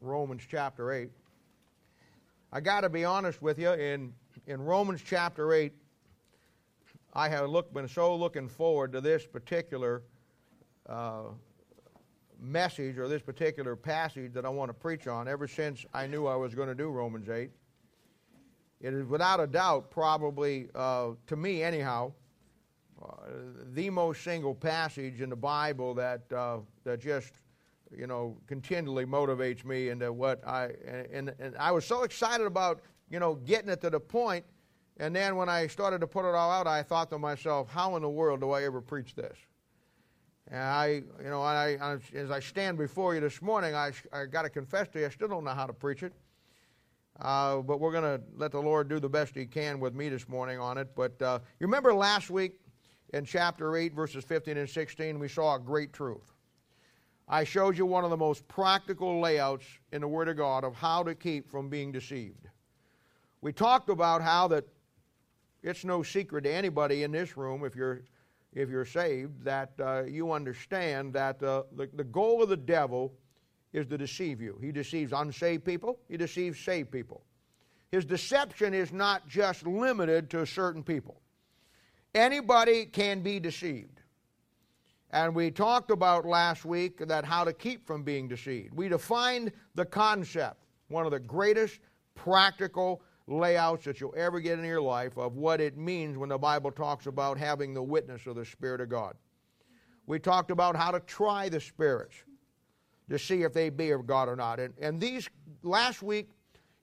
Romans chapter 8. I got to be honest with you, in, in Romans chapter 8, I have look, been so looking forward to this particular uh, message or this particular passage that I want to preach on ever since I knew I was going to do Romans 8. It is without a doubt, probably, uh, to me anyhow, uh, the most single passage in the Bible that, uh, that just you know, continually motivates me into what I, and, and I was so excited about, you know, getting it to the point, and then when I started to put it all out, I thought to myself, how in the world do I ever preach this? And I, you know, I, I as I stand before you this morning, I, I got to confess to you, I still don't know how to preach it. Uh, but we're going to let the Lord do the best He can with me this morning on it. But uh, you remember last week in chapter 8, verses 15 and 16, we saw a great truth. I showed you one of the most practical layouts in the Word of God of how to keep from being deceived. We talked about how that it's no secret to anybody in this room, if you're, if you're saved, that uh, you understand that uh, the, the goal of the devil is to deceive you. He deceives unsaved people, he deceives saved people. His deception is not just limited to certain people. Anybody can be deceived. And we talked about last week that how to keep from being deceived. We defined the concept, one of the greatest practical layouts that you'll ever get in your life of what it means when the Bible talks about having the witness of the Spirit of God. We talked about how to try the spirits to see if they be of God or not. And, and these last week,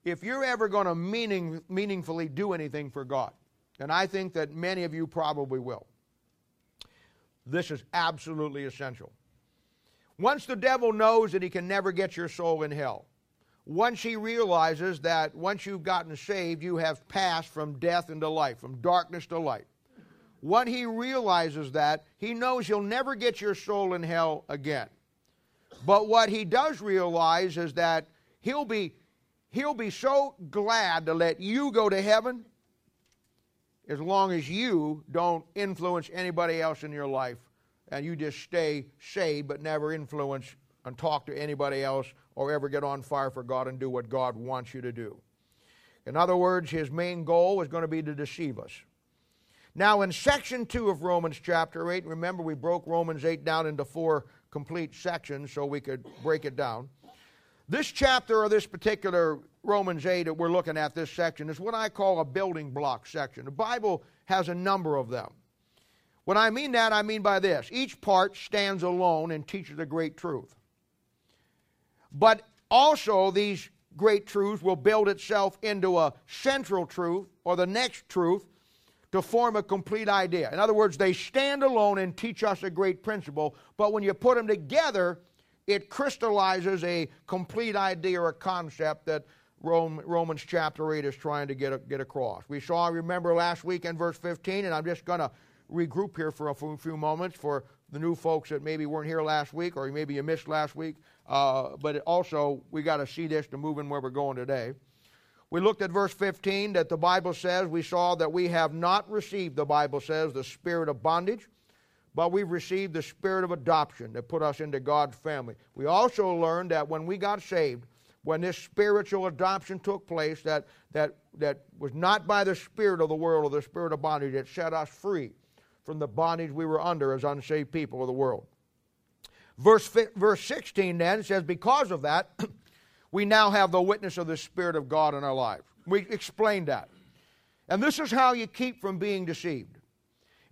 if you're ever going to meaning, meaningfully do anything for God, and I think that many of you probably will, this is absolutely essential. Once the devil knows that he can never get your soul in hell, once he realizes that once you've gotten saved, you have passed from death into life, from darkness to light. When he realizes that, he knows he'll never get your soul in hell again. But what he does realize is that he'll be, he'll be so glad to let you go to heaven as long as you don't influence anybody else in your life and you just stay saved but never influence and talk to anybody else or ever get on fire for God and do what God wants you to do. In other words, his main goal is going to be to deceive us. Now, in section 2 of Romans chapter 8, remember we broke Romans 8 down into four complete sections so we could break it down. This chapter or this particular Romans 8 that we're looking at, this section, is what I call a building block section. The Bible has a number of them. When I mean that, I mean by this each part stands alone and teaches a great truth. But also, these great truths will build itself into a central truth or the next truth to form a complete idea. In other words, they stand alone and teach us a great principle, but when you put them together, it crystallizes a complete idea or a concept that Romans chapter 8 is trying to get, get across. We saw, remember last week in verse 15, and I'm just going to regroup here for a few moments for the new folks that maybe weren't here last week or maybe you missed last week. Uh, but also, we got to see this to move in where we're going today. We looked at verse 15 that the Bible says, we saw that we have not received, the Bible says, the spirit of bondage, but we've received the spirit of adoption that put us into God's family. We also learned that when we got saved, when this spiritual adoption took place, that, that, that was not by the spirit of the world or the spirit of bondage, it set us free from the bondage we were under as unsaved people of the world. Verse, verse 16 then says, Because of that, we now have the witness of the Spirit of God in our lives. We explained that. And this is how you keep from being deceived.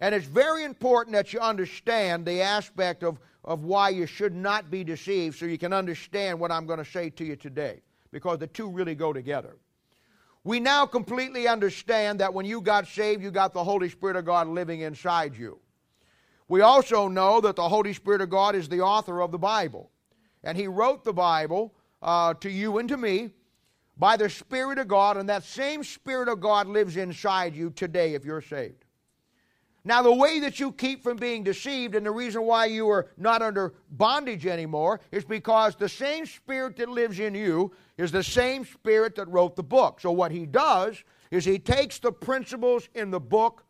And it's very important that you understand the aspect of, of why you should not be deceived so you can understand what I'm going to say to you today, because the two really go together. We now completely understand that when you got saved, you got the Holy Spirit of God living inside you. We also know that the Holy Spirit of God is the author of the Bible. And He wrote the Bible uh, to you and to me by the Spirit of God, and that same Spirit of God lives inside you today if you're saved. Now, the way that you keep from being deceived and the reason why you are not under bondage anymore is because the same Spirit that lives in you is the same Spirit that wrote the book. So, what he does is he takes the principles in the book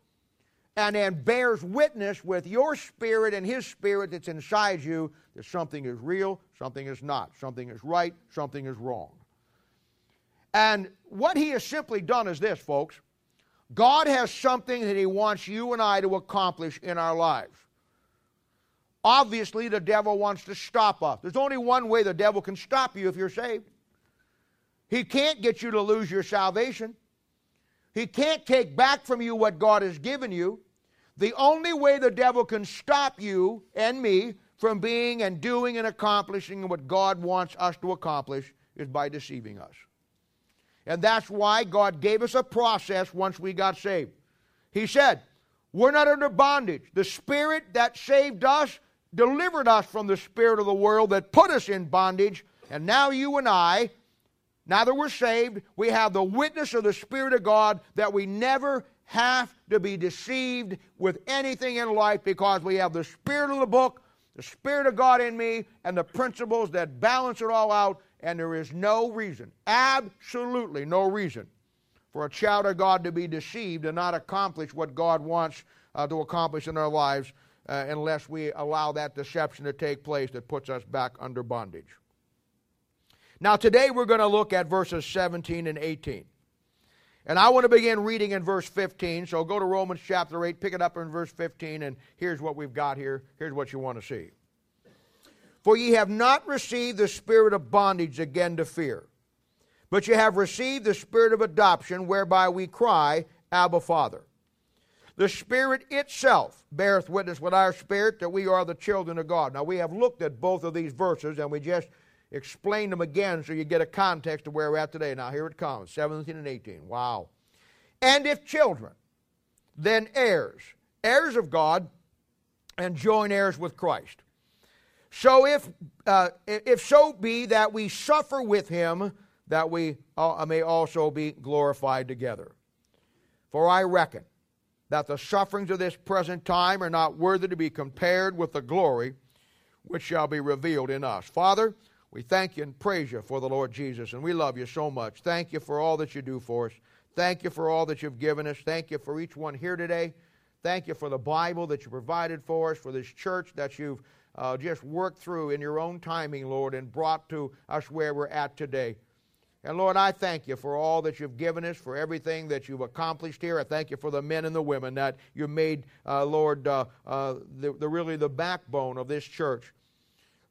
and then bears witness with your spirit and his spirit that's inside you that something is real, something is not, something is right, something is wrong. And what he has simply done is this, folks. God has something that he wants you and I to accomplish in our lives. Obviously, the devil wants to stop us. There's only one way the devil can stop you if you're saved. He can't get you to lose your salvation. He can't take back from you what God has given you. The only way the devil can stop you and me from being and doing and accomplishing what God wants us to accomplish is by deceiving us. And that's why God gave us a process once we got saved. He said, We're not under bondage. The Spirit that saved us delivered us from the Spirit of the world that put us in bondage. And now you and I, now that we're saved, we have the witness of the Spirit of God that we never have to be deceived with anything in life because we have the Spirit of the book, the Spirit of God in me, and the principles that balance it all out. And there is no reason, absolutely no reason, for a child of God to be deceived and not accomplish what God wants uh, to accomplish in our lives uh, unless we allow that deception to take place that puts us back under bondage. Now, today we're going to look at verses 17 and 18. And I want to begin reading in verse 15. So go to Romans chapter 8, pick it up in verse 15, and here's what we've got here. Here's what you want to see. For ye have not received the spirit of bondage again to fear, but ye have received the spirit of adoption, whereby we cry, Abba, Father. The Spirit itself beareth witness with our spirit that we are the children of God. Now, we have looked at both of these verses and we just explained them again so you get a context of where we're at today. Now, here it comes 17 and 18. Wow. And if children, then heirs, heirs of God, and joint heirs with Christ. So, if, uh, if so be that we suffer with him, that we uh, may also be glorified together. For I reckon that the sufferings of this present time are not worthy to be compared with the glory which shall be revealed in us. Father, we thank you and praise you for the Lord Jesus, and we love you so much. Thank you for all that you do for us. Thank you for all that you've given us. Thank you for each one here today. Thank you for the Bible that you provided for us, for this church that you've uh, just worked through in your own timing, Lord, and brought to us where we're at today. And Lord, I thank you for all that you've given us, for everything that you've accomplished here. I thank you for the men and the women that you made, uh, Lord, uh, uh, the, the, really the backbone of this church.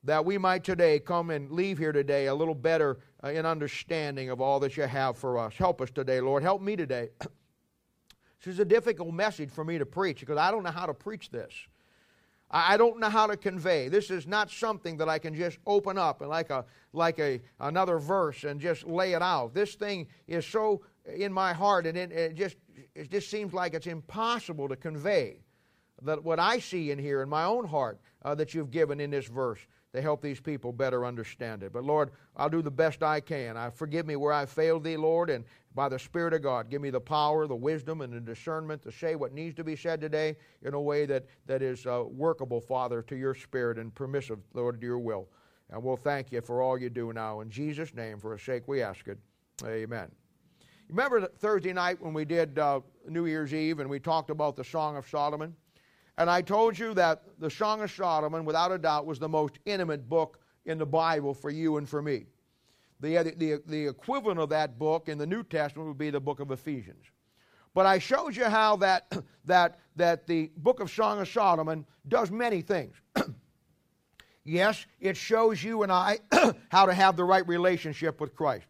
That we might today come and leave here today a little better uh, in understanding of all that you have for us. Help us today, Lord. Help me today. this is a difficult message for me to preach because I don't know how to preach this. I don't know how to convey. This is not something that I can just open up and like a like a another verse and just lay it out. This thing is so in my heart, and it, it just it just seems like it's impossible to convey that what I see in here in my own heart uh, that you've given in this verse to help these people better understand it. But Lord, I'll do the best I can. I forgive me where I failed thee, Lord, and by the Spirit of God. Give me the power, the wisdom, and the discernment to say what needs to be said today in a way that, that is uh, workable, Father, to your Spirit and permissive, Lord, to your will. And we'll thank you for all you do now. In Jesus' name, for his sake, we ask it. Amen. Remember Thursday night when we did uh, New Year's Eve and we talked about the Song of Solomon? And I told you that the Song of Solomon, without a doubt, was the most intimate book in the Bible for you and for me. The, the, the equivalent of that book in the New Testament would be the book of Ephesians. But I showed you how that, that, that the book of Song of Solomon does many things. yes, it shows you and I how to have the right relationship with Christ.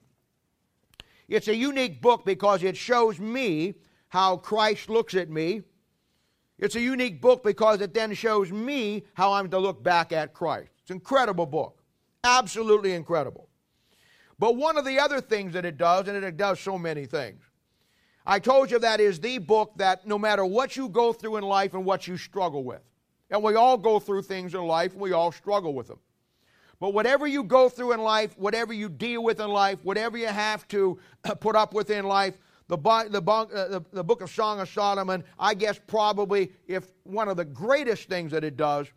It's a unique book because it shows me how Christ looks at me. It's a unique book because it then shows me how I'm to look back at Christ. It's an incredible book. Absolutely incredible. But one of the other things that it does, and it does so many things, I told you that is the book that no matter what you go through in life and what you struggle with, and we all go through things in life and we all struggle with them. But whatever you go through in life, whatever you deal with in life, whatever you have to put up with in life, the, the, uh, the, the book of Song of Solomon, I guess probably if one of the greatest things that it does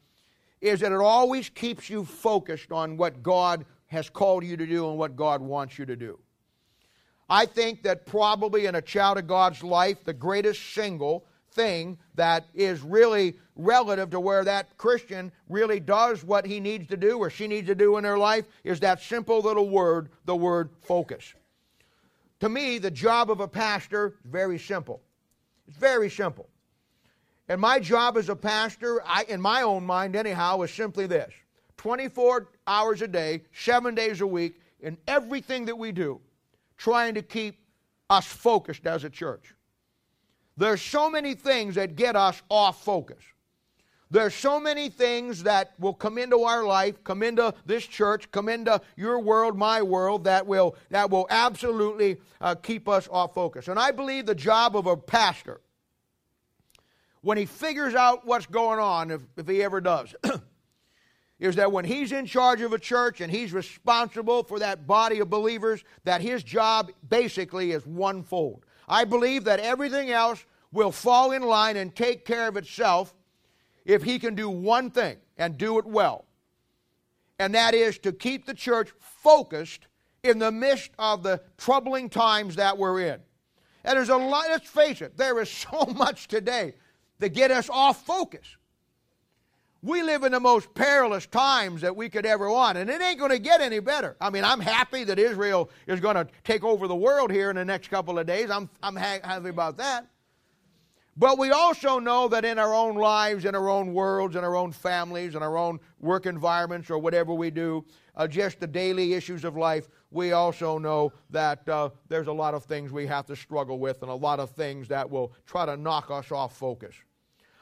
is that it always keeps you focused on what God has called you to do and what God wants you to do. I think that probably in a child of God's life, the greatest single thing that is really relative to where that Christian really does what he needs to do or she needs to do in their life is that simple little word, the word focus. To me, the job of a pastor is very simple. It's very simple. And my job as a pastor, I, in my own mind anyhow, is simply this 24 hours a day, seven days a week, in everything that we do, trying to keep us focused as a church. There's so many things that get us off focus. There's so many things that will come into our life, come into this church, come into your world, my world, that will, that will absolutely uh, keep us off focus. And I believe the job of a pastor, when he figures out what's going on, if, if he ever does, is that when he's in charge of a church and he's responsible for that body of believers, that his job basically is one fold. I believe that everything else will fall in line and take care of itself if he can do one thing and do it well. And that is to keep the church focused in the midst of the troubling times that we're in. And there's a lot, let's face it, there is so much today that get us off focus. We live in the most perilous times that we could ever want, and it ain't going to get any better. I mean, I'm happy that Israel is going to take over the world here in the next couple of days. I'm, I'm happy about that. But we also know that in our own lives, in our own worlds, in our own families, in our own work environments, or whatever we do, uh, just the daily issues of life, we also know that uh, there's a lot of things we have to struggle with and a lot of things that will try to knock us off focus.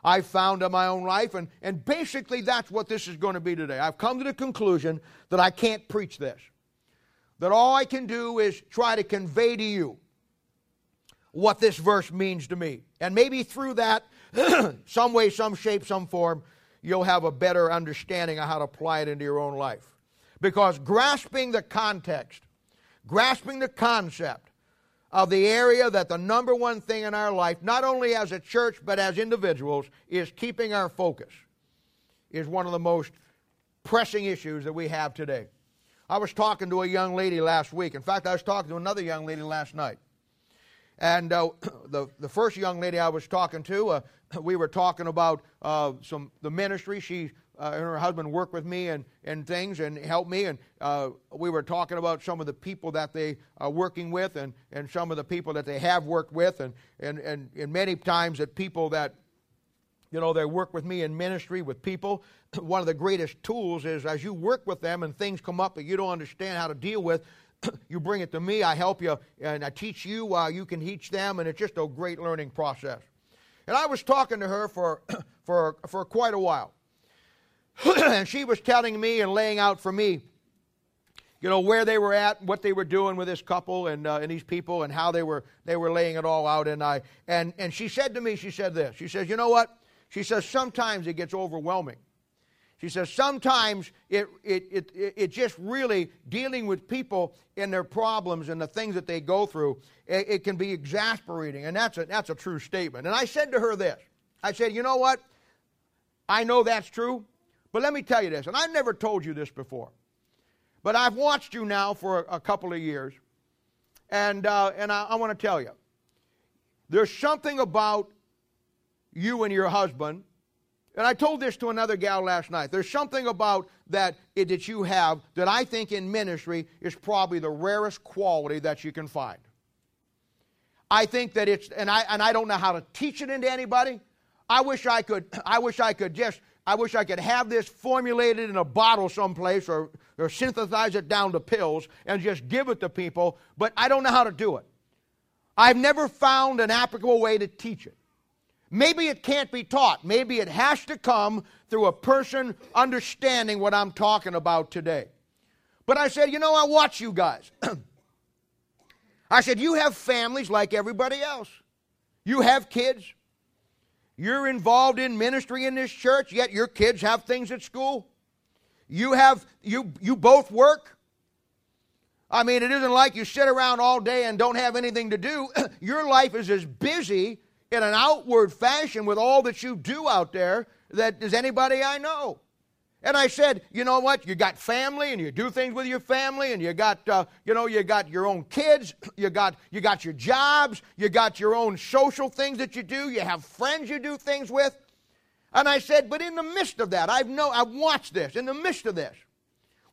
I've found in my own life, and, and basically that's what this is going to be today. I've come to the conclusion that I can't preach this, that all I can do is try to convey to you what this verse means to me. And maybe through that, some way, some shape, some form, you'll have a better understanding of how to apply it into your own life. Because grasping the context, grasping the concept, of the area that the number one thing in our life, not only as a church but as individuals, is keeping our focus, is one of the most pressing issues that we have today. I was talking to a young lady last week. In fact, I was talking to another young lady last night. And uh, the, the first young lady I was talking to, uh, we were talking about uh, some the ministry. She uh, and her husband work with me and, and things and help me. And uh, we were talking about some of the people that they are working with and, and some of the people that they have worked with. And, and, and, and many times that people that, you know, they work with me in ministry with people. One of the greatest tools is as you work with them and things come up that you don't understand how to deal with, you bring it to me, I help you, and I teach you while you can teach them, and it's just a great learning process. And I was talking to her for, for, for quite a while. and she was telling me and laying out for me, you know, where they were at, what they were doing with this couple and, uh, and these people, and how they were they were laying it all out. And I and and she said to me, she said this. She says, you know what? She says sometimes it gets overwhelming. She says sometimes it, it, it, it, just really dealing with people and their problems and the things that they go through, it, it, can be exasperating. And that's a, that's a true statement. And I said to her this I said, you know what? I know that's true. But let me tell you this, and I've never told you this before, but I've watched you now for a, a couple of years, and, uh, and I, I want to tell you there's something about you and your husband, and I told this to another gal last night. There's something about that it, that you have that I think in ministry is probably the rarest quality that you can find. I think that it's, and I, and I don't know how to teach it into anybody. I wish I could, I wish I could just I wish I could have this formulated in a bottle someplace or, or synthesize it down to pills and just give it to people, but I don't know how to do it. I've never found an applicable way to teach it. Maybe it can't be taught. Maybe it has to come through a person understanding what I'm talking about today. But I said, you know, I watch you guys. I said, you have families like everybody else. You have kids. You're involved in ministry in this church, yet your kids have things at school. You have you you both work. I mean, it isn't like you sit around all day and don't have anything to do. your life is as busy in an outward fashion with all that you do out there that is anybody I know. And I said, you know what? You got family, and you do things with your family, and you got, uh, you know, you got your own kids, you got, you got your jobs, you got your own social things that you do, you have friends you do things with. And I said, but in the midst of that, I've know, I've watched this. In the midst of this,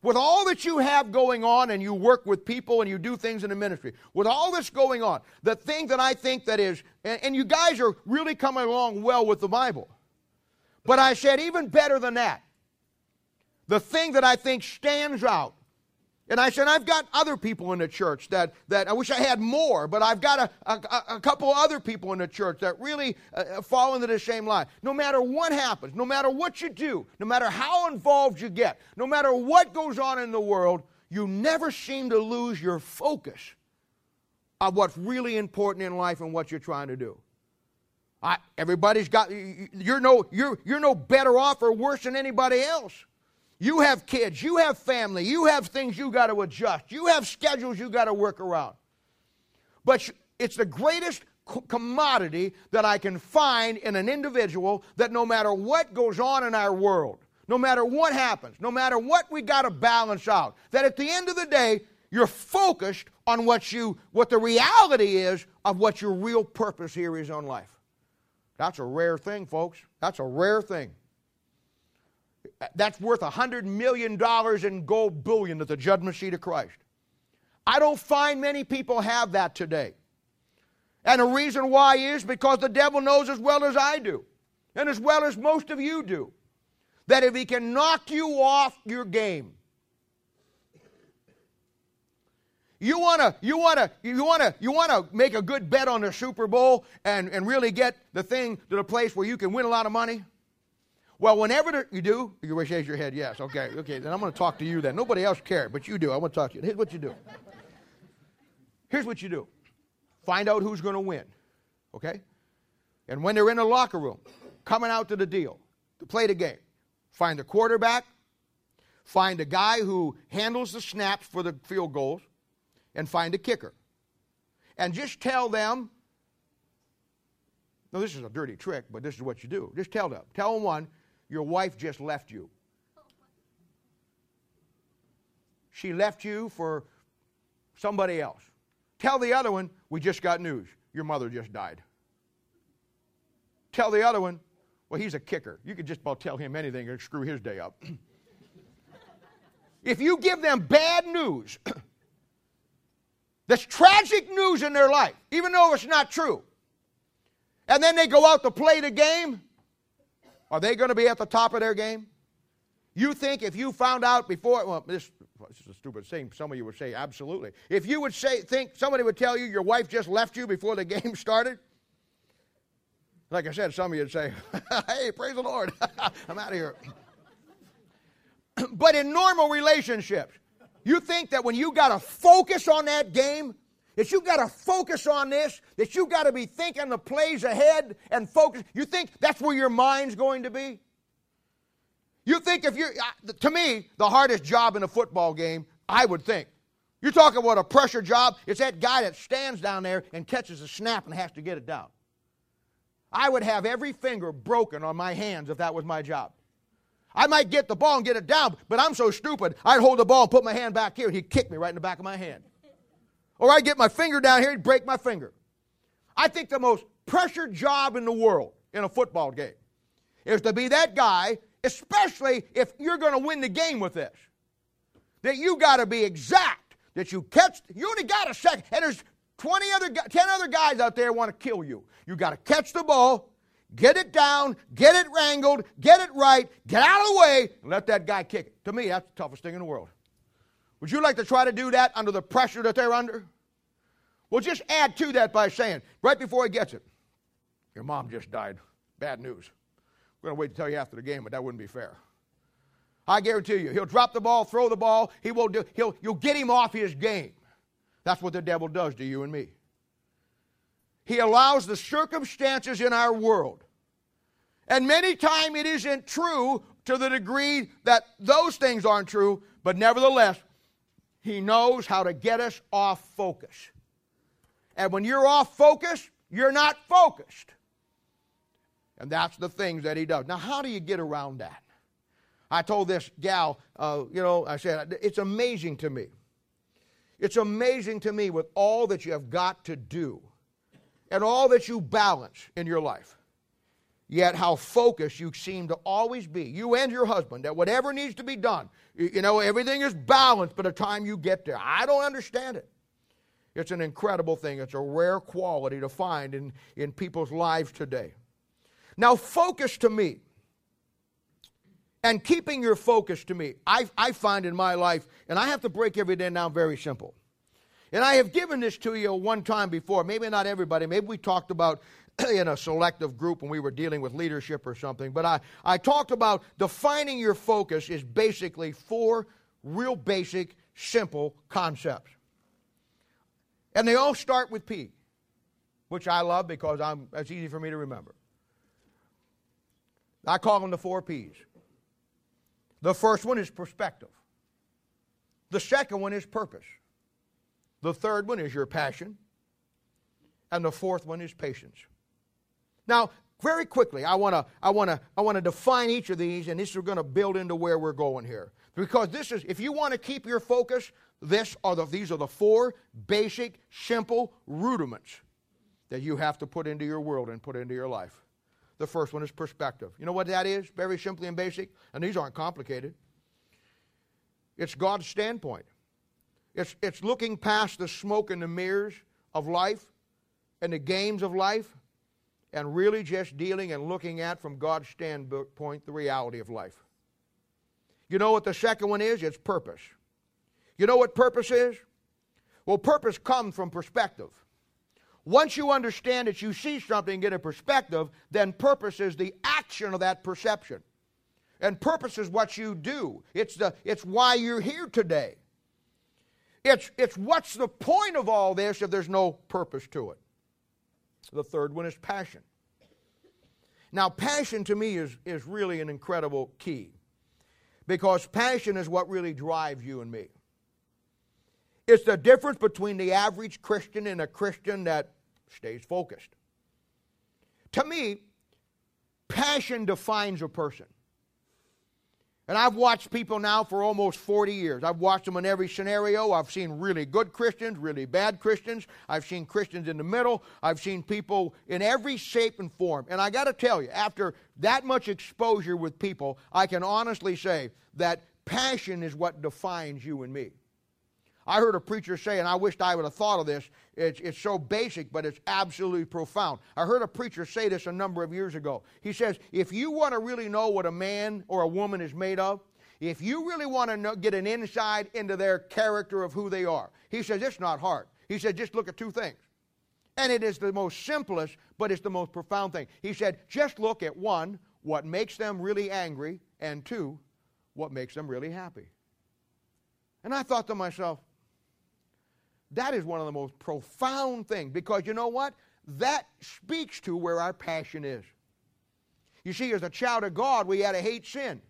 with all that you have going on, and you work with people, and you do things in the ministry, with all this going on, the thing that I think that is, and, and you guys are really coming along well with the Bible. But I said, even better than that the thing that I think stands out. And I said, I've got other people in the church that, that I wish I had more, but I've got a, a, a couple other people in the church that really uh, uh, fall into the same line. No matter what happens, no matter what you do, no matter how involved you get, no matter what goes on in the world, you never seem to lose your focus of what's really important in life and what you're trying to do. I, everybody's got, you're no, you're, you're no better off or worse than anybody else. You have kids, you have family, you have things you got to adjust, you have schedules you got to work around. But it's the greatest commodity that I can find in an individual that no matter what goes on in our world, no matter what happens, no matter what we got to balance out, that at the end of the day, you're focused on what you what the reality is of what your real purpose here is on life. That's a rare thing, folks. That's a rare thing. That's worth a $100 million in gold bullion at the judgment seat of Christ. I don't find many people have that today. And the reason why is because the devil knows as well as I do, and as well as most of you do, that if he can knock you off your game, you wanna, you wanna, you wanna, you wanna make a good bet on the Super Bowl and, and really get the thing to the place where you can win a lot of money? Well, whenever you do, you raise your head, yes. Okay, okay. Then I'm going to talk to you then. Nobody else cares, but you do. I want to talk to you. Here's what you do. Here's what you do. Find out who's going to win. Okay? And when they're in the locker room, coming out to the deal, to play the game, find the quarterback, find a guy who handles the snaps for the field goals, and find a kicker. And just tell them no, this is a dirty trick, but this is what you do. Just tell them. Tell them one, your wife just left you. She left you for somebody else. Tell the other one, we just got news. Your mother just died. Tell the other one, well, he's a kicker. You could just about tell him anything and screw his day up. if you give them bad news, that's tragic news in their life, even though it's not true, and then they go out to play the game, are they going to be at the top of their game? You think if you found out before, well, this, this is a stupid thing. Some of you would say, absolutely. If you would say, think somebody would tell you your wife just left you before the game started, like I said, some of you would say, hey, praise the Lord, I'm out of here. but in normal relationships, you think that when you got to focus on that game, that you got to focus on this, that you got to be thinking the plays ahead and focus. You think that's where your mind's going to be? You think if you're, to me, the hardest job in a football game, I would think. You're talking about a pressure job, it's that guy that stands down there and catches a snap and has to get it down. I would have every finger broken on my hands if that was my job. I might get the ball and get it down, but I'm so stupid, I'd hold the ball and put my hand back here, and he'd kick me right in the back of my hand. Or I get my finger down here and break my finger. I think the most pressured job in the world in a football game is to be that guy, especially if you're going to win the game with this. That you got to be exact. That you catch, you only got a second, and there's 20 other, 10 other guys out there want to kill you. You got to catch the ball, get it down, get it wrangled, get it right, get out of the way, and let that guy kick it. To me, that's the toughest thing in the world. Would you like to try to do that under the pressure that they're under? Well, just add to that by saying, right before he gets it, your mom just died. Bad news. We're going to wait to tell you after the game, but that wouldn't be fair. I guarantee you, he'll drop the ball, throw the ball. He won't do. He'll. You'll get him off his game. That's what the devil does to you and me. He allows the circumstances in our world, and many times it isn't true to the degree that those things aren't true. But nevertheless, he knows how to get us off focus. And when you're off focus, you're not focused. And that's the things that he does. Now, how do you get around that? I told this gal, uh, you know, I said, it's amazing to me. It's amazing to me with all that you have got to do and all that you balance in your life. Yet, how focused you seem to always be, you and your husband, that whatever needs to be done, you know, everything is balanced by the time you get there. I don't understand it. It's an incredible thing. It's a rare quality to find in, in people's lives today. Now, focus to me and keeping your focus to me, I, I find in my life, and I have to break everything down very simple. And I have given this to you one time before, maybe not everybody, maybe we talked about in a selective group when we were dealing with leadership or something, but I, I talked about defining your focus is basically four real basic, simple concepts. And they all start with P, which I love because I'm, it's easy for me to remember. I call them the four P's. The first one is perspective. The second one is purpose. The third one is your passion. And the fourth one is patience. Now, very quickly, I want to I want to I want to define each of these and this is going to build into where we're going here. Because this is if you want to keep your focus, this are the, these are the four basic simple rudiments that you have to put into your world and put into your life. The first one is perspective. You know what that is? Very simply and basic. And these aren't complicated. It's God's standpoint. It's, it's looking past the smoke and the mirrors of life and the games of life and really just dealing and looking at from God's standpoint the reality of life. You know what the second one is? It's purpose. You know what purpose is? Well, purpose comes from perspective. Once you understand that you see something, get a perspective, then purpose is the action of that perception. And purpose is what you do. It's, the, it's why you're here today. It's, it's what's the point of all this if there's no purpose to it. The third one is passion. Now, passion to me is, is really an incredible key because passion is what really drives you and me. It's the difference between the average Christian and a Christian that stays focused. To me, passion defines a person. And I've watched people now for almost 40 years. I've watched them in every scenario. I've seen really good Christians, really bad Christians. I've seen Christians in the middle. I've seen people in every shape and form. And I got to tell you, after that much exposure with people, I can honestly say that passion is what defines you and me. I heard a preacher say, and I wished I would have thought of this. It's, it's so basic, but it's absolutely profound. I heard a preacher say this a number of years ago. He says, if you want to really know what a man or a woman is made of, if you really want to know, get an insight into their character of who they are, he says, it's not hard. He said, just look at two things. And it is the most simplest, but it's the most profound thing. He said, just look at one, what makes them really angry, and two, what makes them really happy. And I thought to myself, that is one of the most profound things because you know what? That speaks to where our passion is. You see, as a child of God, we had to hate sin.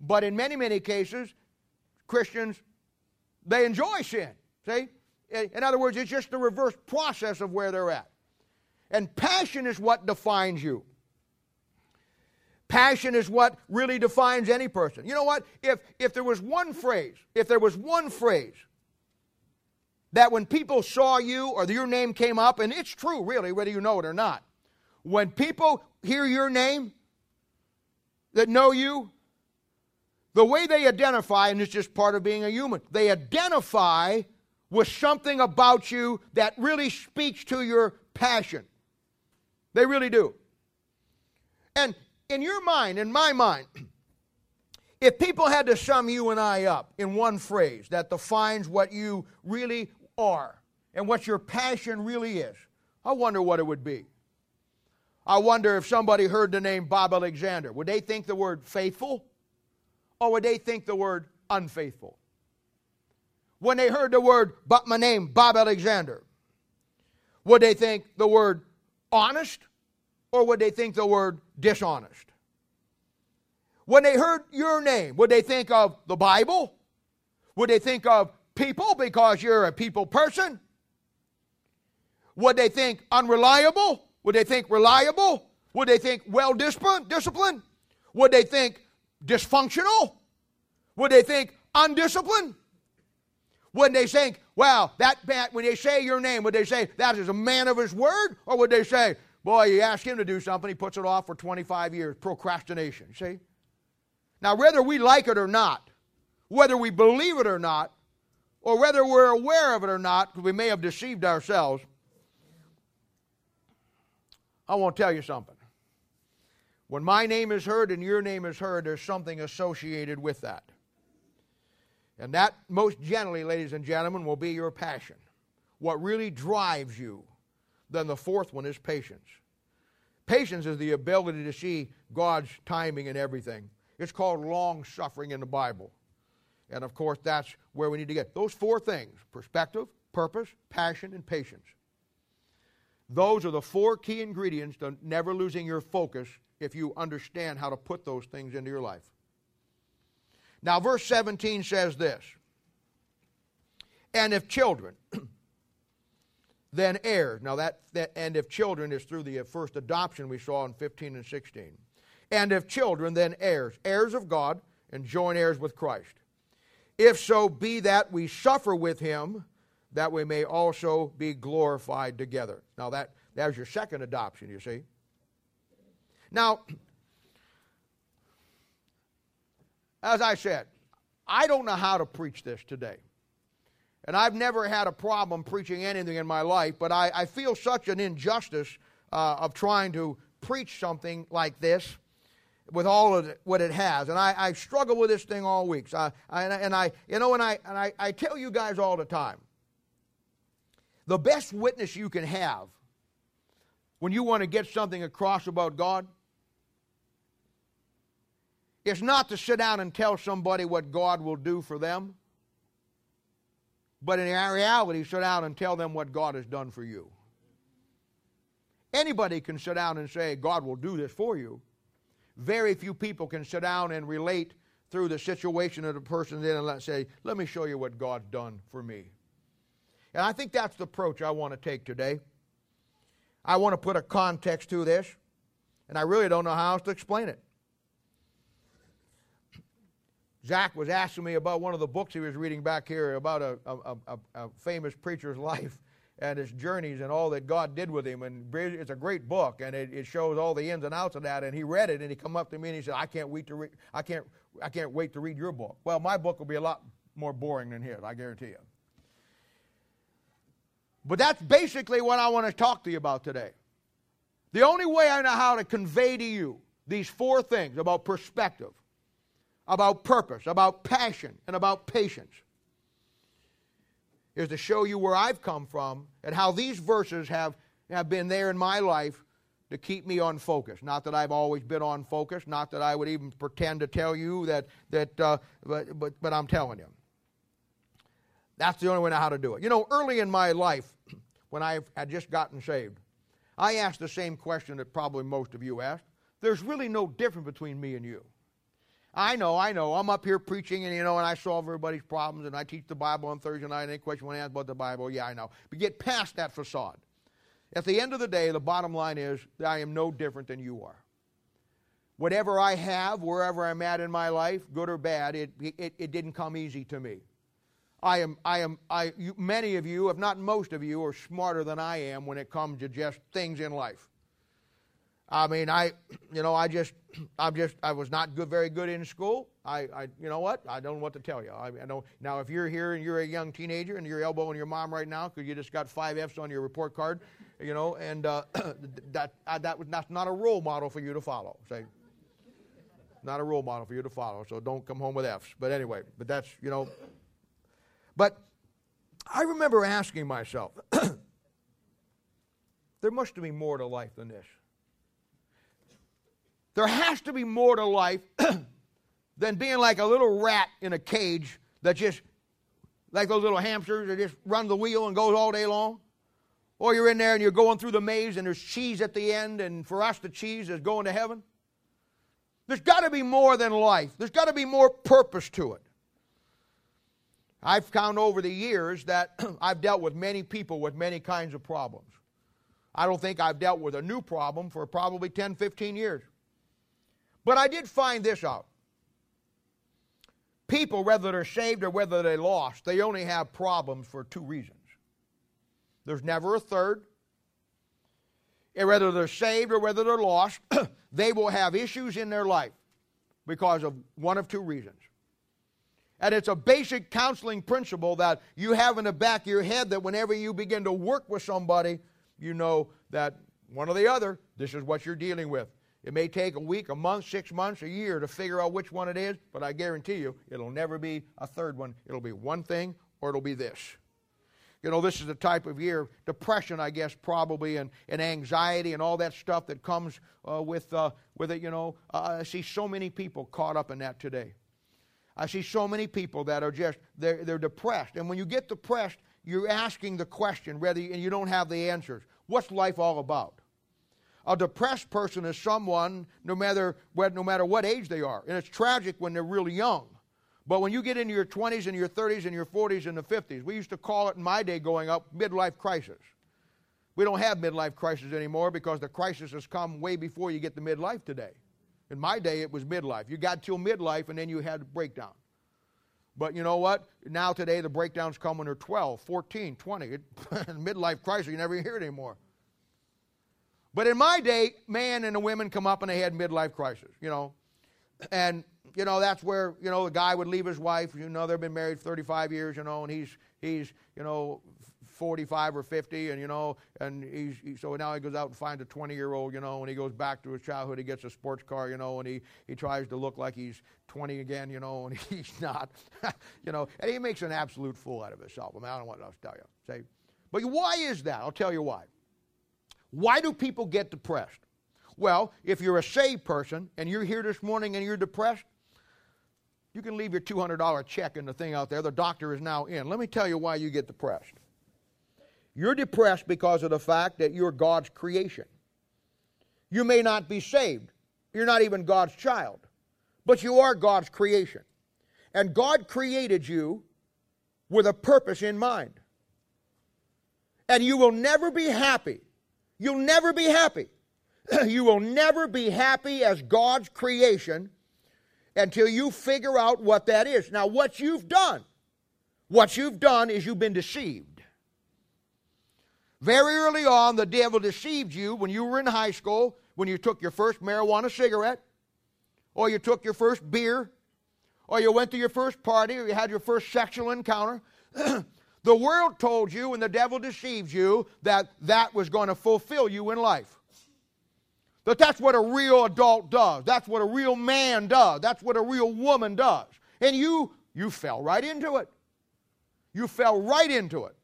But in many, many cases, Christians, they enjoy sin. See? In other words, it's just the reverse process of where they're at. And passion is what defines you. Passion is what really defines any person. You know what? If, if there was one phrase, if there was one phrase that when people saw you or your name came up, and it's true, really, whether you know it or not, when people hear your name that know you, the way they identify, and it's just part of being a human, they identify with something about you that really speaks to your passion. They really do. And in your mind, in my mind, if people had to sum you and I up in one phrase that defines what you really are and what your passion really is, I wonder what it would be. I wonder if somebody heard the name Bob Alexander, would they think the word faithful or would they think the word unfaithful? When they heard the word, but my name, Bob Alexander, would they think the word honest or would they think the word dishonest? When they heard your name, would they think of the Bible? Would they think of people because you're a people person? Would they think unreliable? Would they think reliable? Would they think well disciplined? Would they think dysfunctional? Would they think undisciplined? Would they think, well, that when they say your name, would they say that is a man of his word? Or would they say, boy, you ask him to do something, he puts it off for 25 years? Procrastination, see? Now, whether we like it or not, whether we believe it or not, or whether we're aware of it or not, because we may have deceived ourselves, I want to tell you something. When my name is heard and your name is heard, there's something associated with that. And that, most generally, ladies and gentlemen, will be your passion. What really drives you. Then the fourth one is patience. Patience is the ability to see God's timing in everything. It's called long suffering in the Bible. And of course, that's where we need to get. Those four things perspective, purpose, passion, and patience. Those are the four key ingredients to never losing your focus if you understand how to put those things into your life. Now, verse 17 says this And if children, then heirs. Now, that, that, and if children is through the first adoption we saw in 15 and 16. And if children, then heirs, heirs of God, and joint heirs with Christ. If so be that we suffer with him, that we may also be glorified together. Now, that, that was your second adoption, you see. Now, as I said, I don't know how to preach this today. And I've never had a problem preaching anything in my life, but I, I feel such an injustice uh, of trying to preach something like this with all of what it has. And I, I struggle with this thing all week. So I, I, and I, you know, and I, and I, I tell you guys all the time, the best witness you can have when you want to get something across about God is not to sit down and tell somebody what God will do for them, but in reality, sit down and tell them what God has done for you. Anybody can sit down and say, God will do this for you. Very few people can sit down and relate through the situation of the person's in and say, Let me show you what God's done for me. And I think that's the approach I want to take today. I want to put a context to this, and I really don't know how else to explain it. Zach was asking me about one of the books he was reading back here about a, a, a, a, famous preacher's life and his journeys and all that God did with him. And it's a great book, and it, it shows all the ins and outs of that. And he read it, and he come up to me and he said, "I can't wait to read. I can't. I can't wait to read your book." Well, my book will be a lot more boring than his. I guarantee you. But that's basically what I want to talk to you about today. The only way I know how to convey to you these four things about perspective about purpose, about passion, and about patience is to show you where I've come from and how these verses have, have been there in my life to keep me on focus. Not that I've always been on focus, not that I would even pretend to tell you that, that uh, but, but, but I'm telling you. That's the only way how to do it. You know, early in my life, when I had just gotten saved, I asked the same question that probably most of you asked. There's really no difference between me and you. I know, I know. I'm up here preaching, and you know, and I solve everybody's problems, and I teach the Bible on Thursday night. Any question I ask about the Bible? Yeah, I know. But get past that facade. At the end of the day, the bottom line is that I am no different than you are. Whatever I have, wherever I'm at in my life, good or bad, it, it, it didn't come easy to me. I am, I am, I, you, many of you, if not most of you, are smarter than I am when it comes to just things in life. I mean, I, you know, I just, I'm just, I was not good, very good in school. I, I, you know what? I don't know what to tell you. I, I know now if you're here and you're a young teenager and you're elbowing your mom right now because you just got five F's on your report card, you know, and uh, that uh, that was that's not a role model for you to follow. Say, not a role model for you to follow. So don't come home with F's. But anyway, but that's you know, but I remember asking myself, there must be more to life than this. There has to be more to life than being like a little rat in a cage that just, like those little hamsters that just run the wheel and goes all day long. Or you're in there and you're going through the maze and there's cheese at the end, and for us, the cheese is going to heaven. There's got to be more than life, there's got to be more purpose to it. I've found over the years that I've dealt with many people with many kinds of problems. I don't think I've dealt with a new problem for probably 10, 15 years. But I did find this out. people, whether they're saved or whether they're lost, they only have problems for two reasons. There's never a third. And whether they're saved or whether they're lost, they will have issues in their life because of one of two reasons. And it's a basic counseling principle that you have in the back of your head that whenever you begin to work with somebody, you know that one or the other, this is what you're dealing with. It may take a week, a month, six months, a year to figure out which one it is, but I guarantee you it'll never be a third one. It'll be one thing or it'll be this. You know, this is the type of year, depression, I guess, probably, and, and anxiety and all that stuff that comes uh, with, uh, with it. You know, uh, I see so many people caught up in that today. I see so many people that are just, they're, they're depressed. And when you get depressed, you're asking the question, whether, and you don't have the answers. What's life all about? A depressed person is someone, no matter, no matter what age they are. And it's tragic when they're really young. But when you get into your 20s and your 30s and your 40s and the 50s, we used to call it in my day going up midlife crisis. We don't have midlife crisis anymore because the crisis has come way before you get the midlife today. In my day, it was midlife. You got till midlife and then you had a breakdown. But you know what? Now today, the breakdowns come when they're 12, 14, 20. midlife crisis, you never hear it anymore. But in my day, man and the women come up and they had midlife crisis, you know. And, you know, that's where, you know, the guy would leave his wife, you know, they've been married 35 years, you know, and he's, he's you know, 45 or 50, and, you know, and he's, he, so now he goes out and finds a 20 year old, you know, and he goes back to his childhood, he gets a sports car, you know, and he, he tries to look like he's 20 again, you know, and he's not, you know, and he makes an absolute fool out of himself. I, mean, I don't know what else to tell you. Say, but why is that? I'll tell you why. Why do people get depressed? Well, if you're a saved person and you're here this morning and you're depressed, you can leave your $200 check in the thing out there. The doctor is now in. Let me tell you why you get depressed. You're depressed because of the fact that you're God's creation. You may not be saved, you're not even God's child, but you are God's creation. And God created you with a purpose in mind. And you will never be happy You'll never be happy. you will never be happy as God's creation until you figure out what that is. Now, what you've done, what you've done is you've been deceived. Very early on, the devil deceived you when you were in high school, when you took your first marijuana cigarette, or you took your first beer, or you went to your first party, or you had your first sexual encounter. The world told you and the devil deceived you that that was going to fulfill you in life. That that's what a real adult does. That's what a real man does. That's what a real woman does. And you you fell right into it. You fell right into it.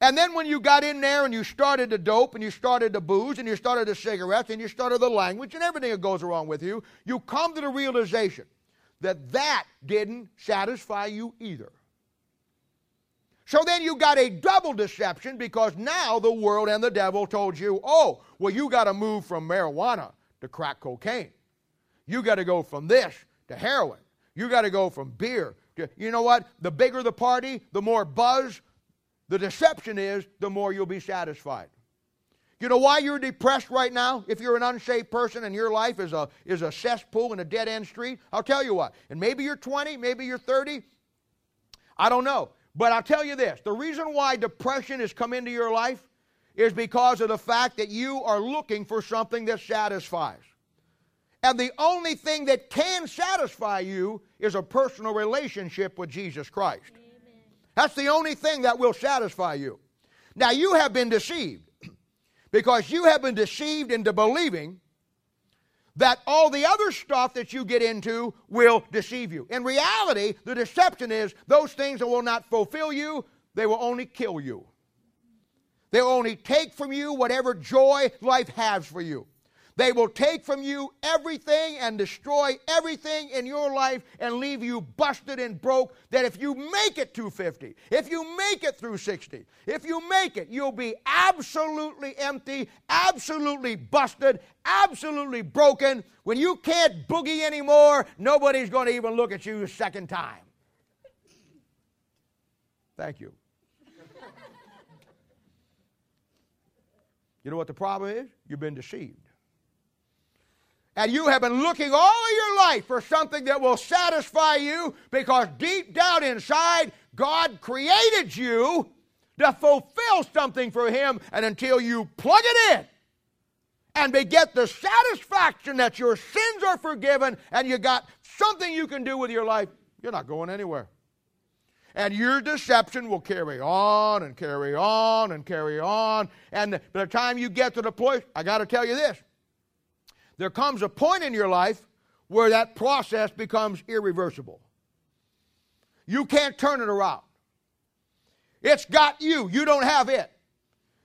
And then when you got in there and you started the dope and you started the booze and you started the cigarettes and you started the language and everything that goes along with you, you come to the realization that that didn't satisfy you either. So then you got a double deception because now the world and the devil told you, oh, well, you got to move from marijuana to crack cocaine. You got to go from this to heroin. You got to go from beer to, you know what? The bigger the party, the more buzz. The deception is, the more you'll be satisfied. You know why you're depressed right now? If you're an unsaved person and your life is a, is a cesspool in a dead end street, I'll tell you what. And maybe you're 20, maybe you're 30. I don't know. But I'll tell you this the reason why depression has come into your life is because of the fact that you are looking for something that satisfies. And the only thing that can satisfy you is a personal relationship with Jesus Christ. Amen. That's the only thing that will satisfy you. Now, you have been deceived because you have been deceived into believing that all the other stuff that you get into will deceive you. In reality, the deception is those things that will not fulfill you, they will only kill you. They'll only take from you whatever joy life has for you. They will take from you everything and destroy everything in your life and leave you busted and broke. That if you make it to 50, if you make it through 60, if you make it, you'll be absolutely empty, absolutely busted, absolutely broken. When you can't boogie anymore, nobody's going to even look at you a second time. Thank you. You know what the problem is? You've been deceived. And you have been looking all of your life for something that will satisfy you because deep down inside, God created you to fulfill something for Him. And until you plug it in and get the satisfaction that your sins are forgiven and you got something you can do with your life, you're not going anywhere. And your deception will carry on and carry on and carry on. And by the time you get to the point, I got to tell you this there comes a point in your life where that process becomes irreversible. You can't turn it around. It's got you, you don't have it.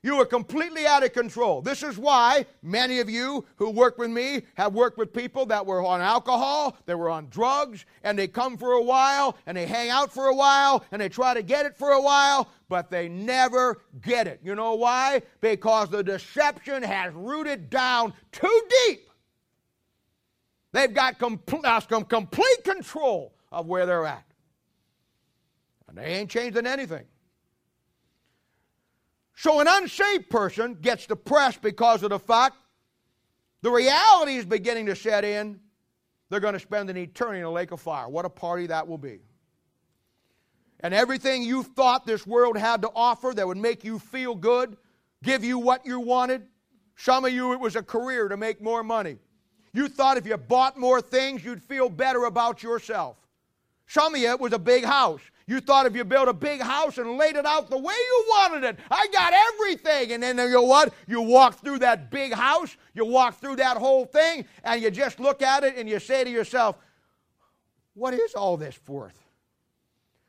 You are completely out of control. This is why many of you who work with me have worked with people that were on alcohol, they were on drugs, and they come for a while, and they hang out for a while, and they try to get it for a while, but they never get it. You know why? Because the deception has rooted down too deep They've got complete, uh, complete control of where they're at. And they ain't changing anything. So an unsaved person gets depressed because of the fact the reality is beginning to set in. They're going to spend an eternity in a lake of fire. What a party that will be. And everything you thought this world had to offer that would make you feel good, give you what you wanted. Some of you, it was a career to make more money. You thought if you bought more things, you'd feel better about yourself. Some of you, it was a big house. You thought if you built a big house and laid it out the way you wanted it, I got everything. And then you know what? You walk through that big house, you walk through that whole thing, and you just look at it and you say to yourself, What is all this worth?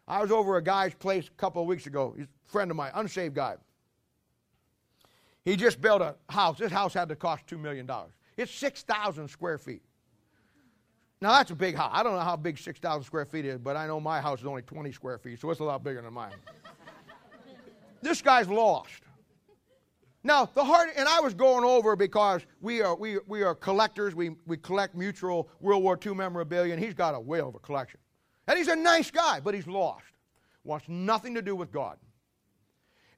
I was over a guy's place a couple of weeks ago. He's a friend of mine, unsaved guy. He just built a house. This house had to cost $2 million. It's 6,000 square feet. Now, that's a big house. I don't know how big 6,000 square feet is, but I know my house is only 20 square feet, so it's a lot bigger than mine. this guy's lost. Now, the hard, and I was going over because we are, we, we are collectors. We, we collect mutual World War II memorabilia, and he's got a whale of a collection. And he's a nice guy, but he's lost. Wants nothing to do with God.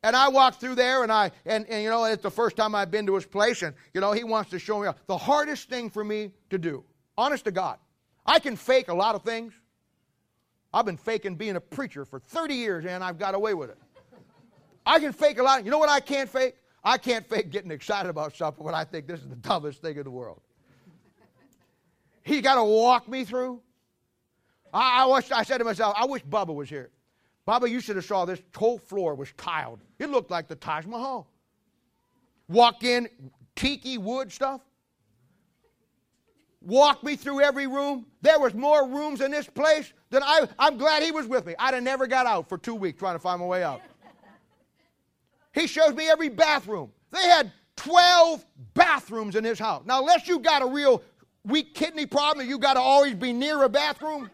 And I walked through there, and I, and, and you know, it's the first time I've been to his place, and, you know, he wants to show me the hardest thing for me to do, honest to God. I can fake a lot of things. I've been faking being a preacher for 30 years, and I've got away with it. I can fake a lot. You know what I can't fake? I can't fake getting excited about something when I think this is the dumbest thing in the world. He's got to walk me through. I, I, wish, I said to myself, I wish Bubba was here. Baba, you should have saw this whole floor was tiled. It looked like the Taj Mahal. Walk in, tiki wood stuff. Walk me through every room. There was more rooms in this place than I. I'm glad he was with me. I'd have never got out for two weeks trying to find my way out. He shows me every bathroom. They had 12 bathrooms in his house. Now, unless you got a real weak kidney problem, you got to always be near a bathroom.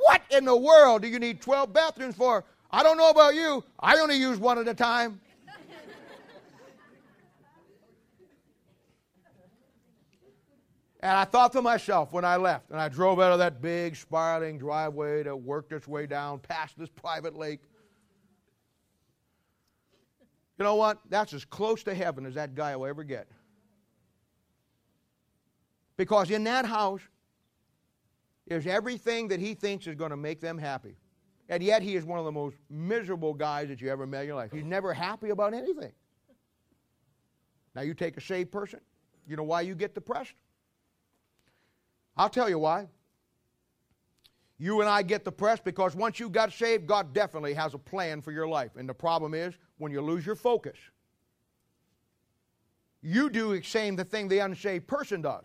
What in the world do you need 12 bathrooms for? I don't know about you. I only use one at a time. And I thought to myself when I left, and I drove out of that big spiraling driveway that worked its way down past this private lake. You know what? That's as close to heaven as that guy will ever get. Because in that house, is everything that he thinks is going to make them happy. And yet he is one of the most miserable guys that you ever met in your life. He's never happy about anything. Now you take a saved person, you know why you get depressed? I'll tell you why. You and I get depressed because once you got saved, God definitely has a plan for your life. And the problem is when you lose your focus, you do the same the thing the unsaved person does.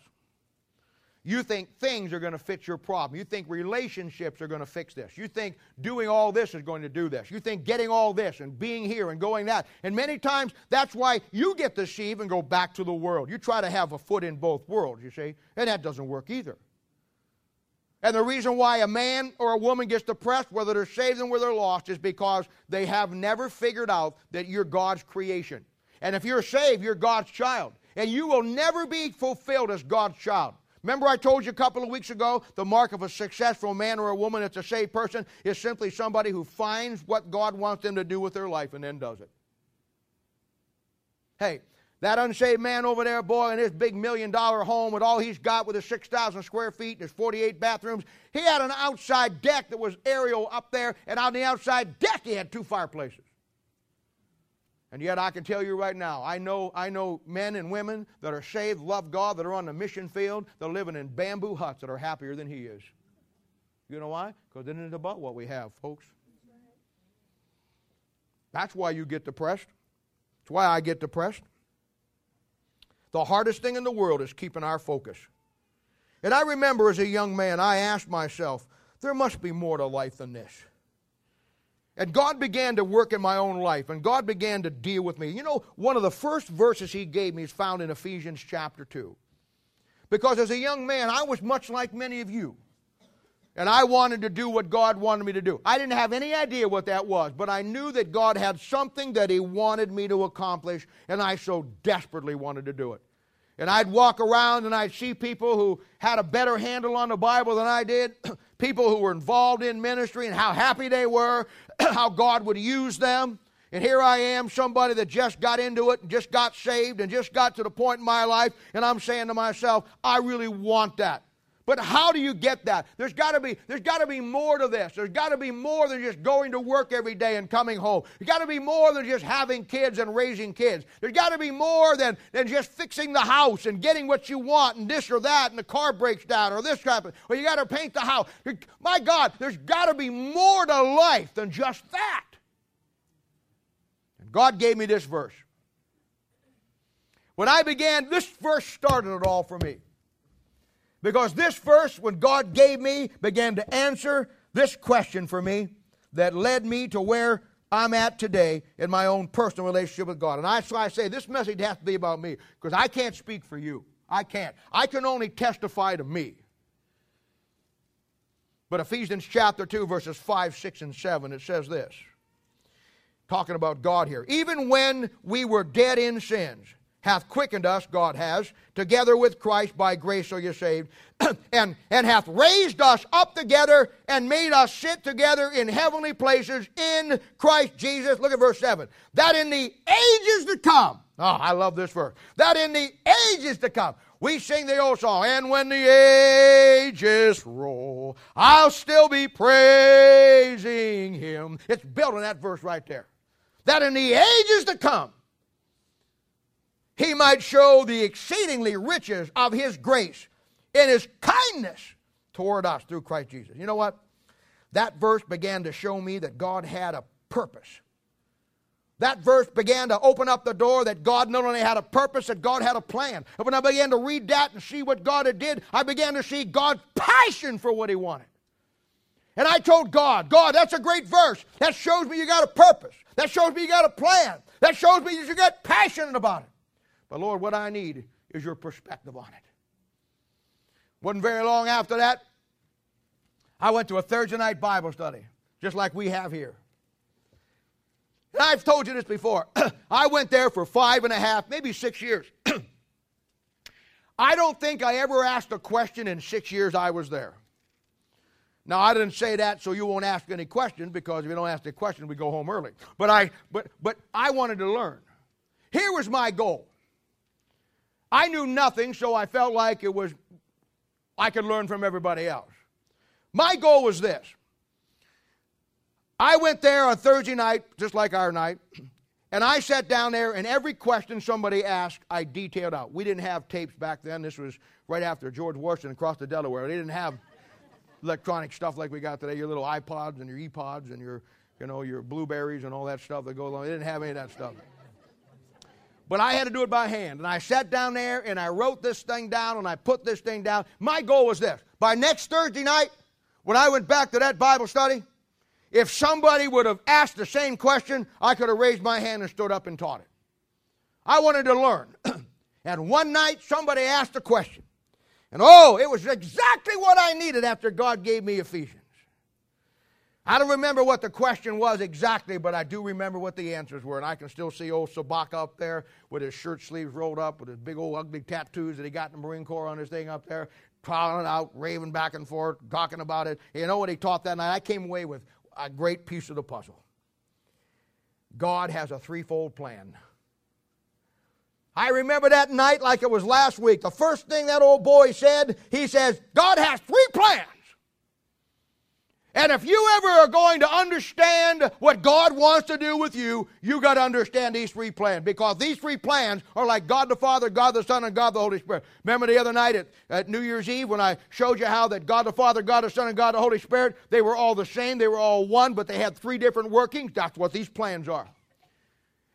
You think things are going to fix your problem. You think relationships are going to fix this. You think doing all this is going to do this. You think getting all this and being here and going that. And many times that's why you get deceived and go back to the world. You try to have a foot in both worlds, you see, and that doesn't work either. And the reason why a man or a woman gets depressed, whether they're saved and whether they're lost, is because they have never figured out that you're God's creation. And if you're saved, you're God's child. And you will never be fulfilled as God's child Remember, I told you a couple of weeks ago the mark of a successful man or a woman that's a saved person is simply somebody who finds what God wants them to do with their life and then does it. Hey, That unsaved man over there, boy, in his big million dollar home with all he's got with his 6,000 square feet and his 48 bathrooms, he had an outside deck that was aerial up there, and on the outside deck he had two fireplaces. And yet I can tell you right now, I know, I know men and women that are saved, love God, that are on the mission field, they're living in bamboo huts that are happier than he is. You know why? Because it isn't about what we have, folks. That's why you get depressed. That's why I get depressed. The hardest thing in the world is keeping our focus. And I remember as a young man, I asked myself, there must be more to life than this. And God began to work in my own life, and God began to deal with me. You know, one of the first verses He gave me is found in Ephesians chapter 2. Because as a young man, I was much like many of you. And I wanted to do what God wanted me to do. I didn't have any idea what that was, but I knew that God had something that He wanted me to accomplish, and I so desperately wanted to do it. And I'd walk around and I'd see people who had a better handle on the Bible than I did, people who were involved in ministry and how happy they were, how God would use them. And here I am, somebody that just got into it and just got saved and just got to the point in my life, and I'm saying to myself, I really want that. But how do you get that? There's got to be there's got to be more to this. There's got to be more than just going to work every day and coming home. There's got to be more than just having kids and raising kids. There's got to be more than, than just fixing the house and getting what you want and this or that and the car breaks down or this happens or you got to paint the house. My God, there's got to be more to life than just that. And God gave me this verse. When I began, this verse started it all for me. Because this verse, when God gave me, began to answer this question for me that led me to where I'm at today in my own personal relationship with God. And that's why I say this message has to be about me, because I can't speak for you. I can't. I can only testify to me. But Ephesians chapter 2, verses 5, 6, and 7, it says this. Talking about God here. Even when we were dead in sins, hath quickened us, God has, together with Christ by grace are you saved, and, and hath raised us up together and made us sit together in heavenly places in Christ Jesus. Look at verse 7. That in the ages to come, oh, I love this verse, that in the ages to come, we sing the old song, and when the ages roll, I'll still be praising him. It's built on that verse right there. That in the ages to come, he might show the exceedingly riches of his grace in his kindness toward us through Christ Jesus. You know what? That verse began to show me that God had a purpose. That verse began to open up the door that God not only had a purpose, that God had a plan. And when I began to read that and see what God had did, I began to see God's passion for what he wanted. And I told God, God, that's a great verse. That shows me you got a purpose. That shows me you got a plan. That shows me that you got passionate about it. But Lord, what I need is your perspective on it. Wasn't very long after that, I went to a Thursday night Bible study, just like we have here. And I've told you this before. I went there for five and a half, maybe six years. I don't think I ever asked a question in six years I was there. Now I didn't say that so you won't ask any questions because if you don't ask a question, we go home early. But I but but I wanted to learn. Here was my goal. I knew nothing, so I felt like it was I could learn from everybody else. My goal was this. I went there on Thursday night, just like our night, and I sat down there, and every question somebody asked, I detailed out. We didn't have tapes back then. This was right after George Washington crossed the Delaware. They didn't have electronic stuff like we got today, your little iPods and your ePods and your, you know, your blueberries and all that stuff that go along. They didn't have any of that stuff. But I had to do it by hand. And I sat down there and I wrote this thing down and I put this thing down. My goal was this by next Thursday night, when I went back to that Bible study, if somebody would have asked the same question, I could have raised my hand and stood up and taught it. I wanted to learn. and one night, somebody asked a question. And oh, it was exactly what I needed after God gave me Ephesians. I don't remember what the question was exactly, but I do remember what the answers were. And I can still see old Sabaka up there with his shirt sleeves rolled up, with his big old ugly tattoos that he got in the Marine Corps on his thing up there, prowling out, raving back and forth, talking about it. You know what he taught that night? I came away with a great piece of the puzzle. God has a threefold plan. I remember that night like it was last week. The first thing that old boy said, he says, God has three plans. And if you ever are going to understand what God wants to do with you, you got to understand these three plans because these three plans are like God the Father, God the Son, and God the Holy Spirit. Remember the other night at, at New Year's Eve when I showed you how that God the Father, God the Son, and God the Holy Spirit, they were all the same, they were all one, but they had three different workings? That's what these plans are.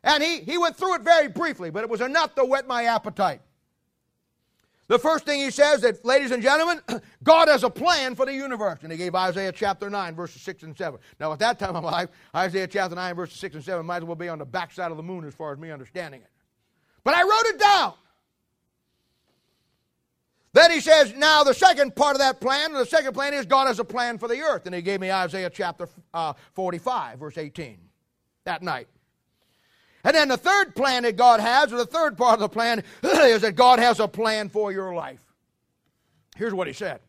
And he, he went through it very briefly, but it was enough to whet my appetite. The first thing he says that, ladies and gentlemen, God has a plan for the universe. And he gave Isaiah chapter 9, verses 6 and 7. Now, at that time of my life, Isaiah chapter 9, verses 6 and 7 might as well be on the backside of the moon as far as me understanding it. But I wrote it down. Then he says, now the second part of that plan, the second plan is God has a plan for the earth. And he gave me Isaiah chapter uh, 45, verse 18, that night. And then the third plan that God has, or the third part of the plan, is that God has a plan for your life. Here's what he said.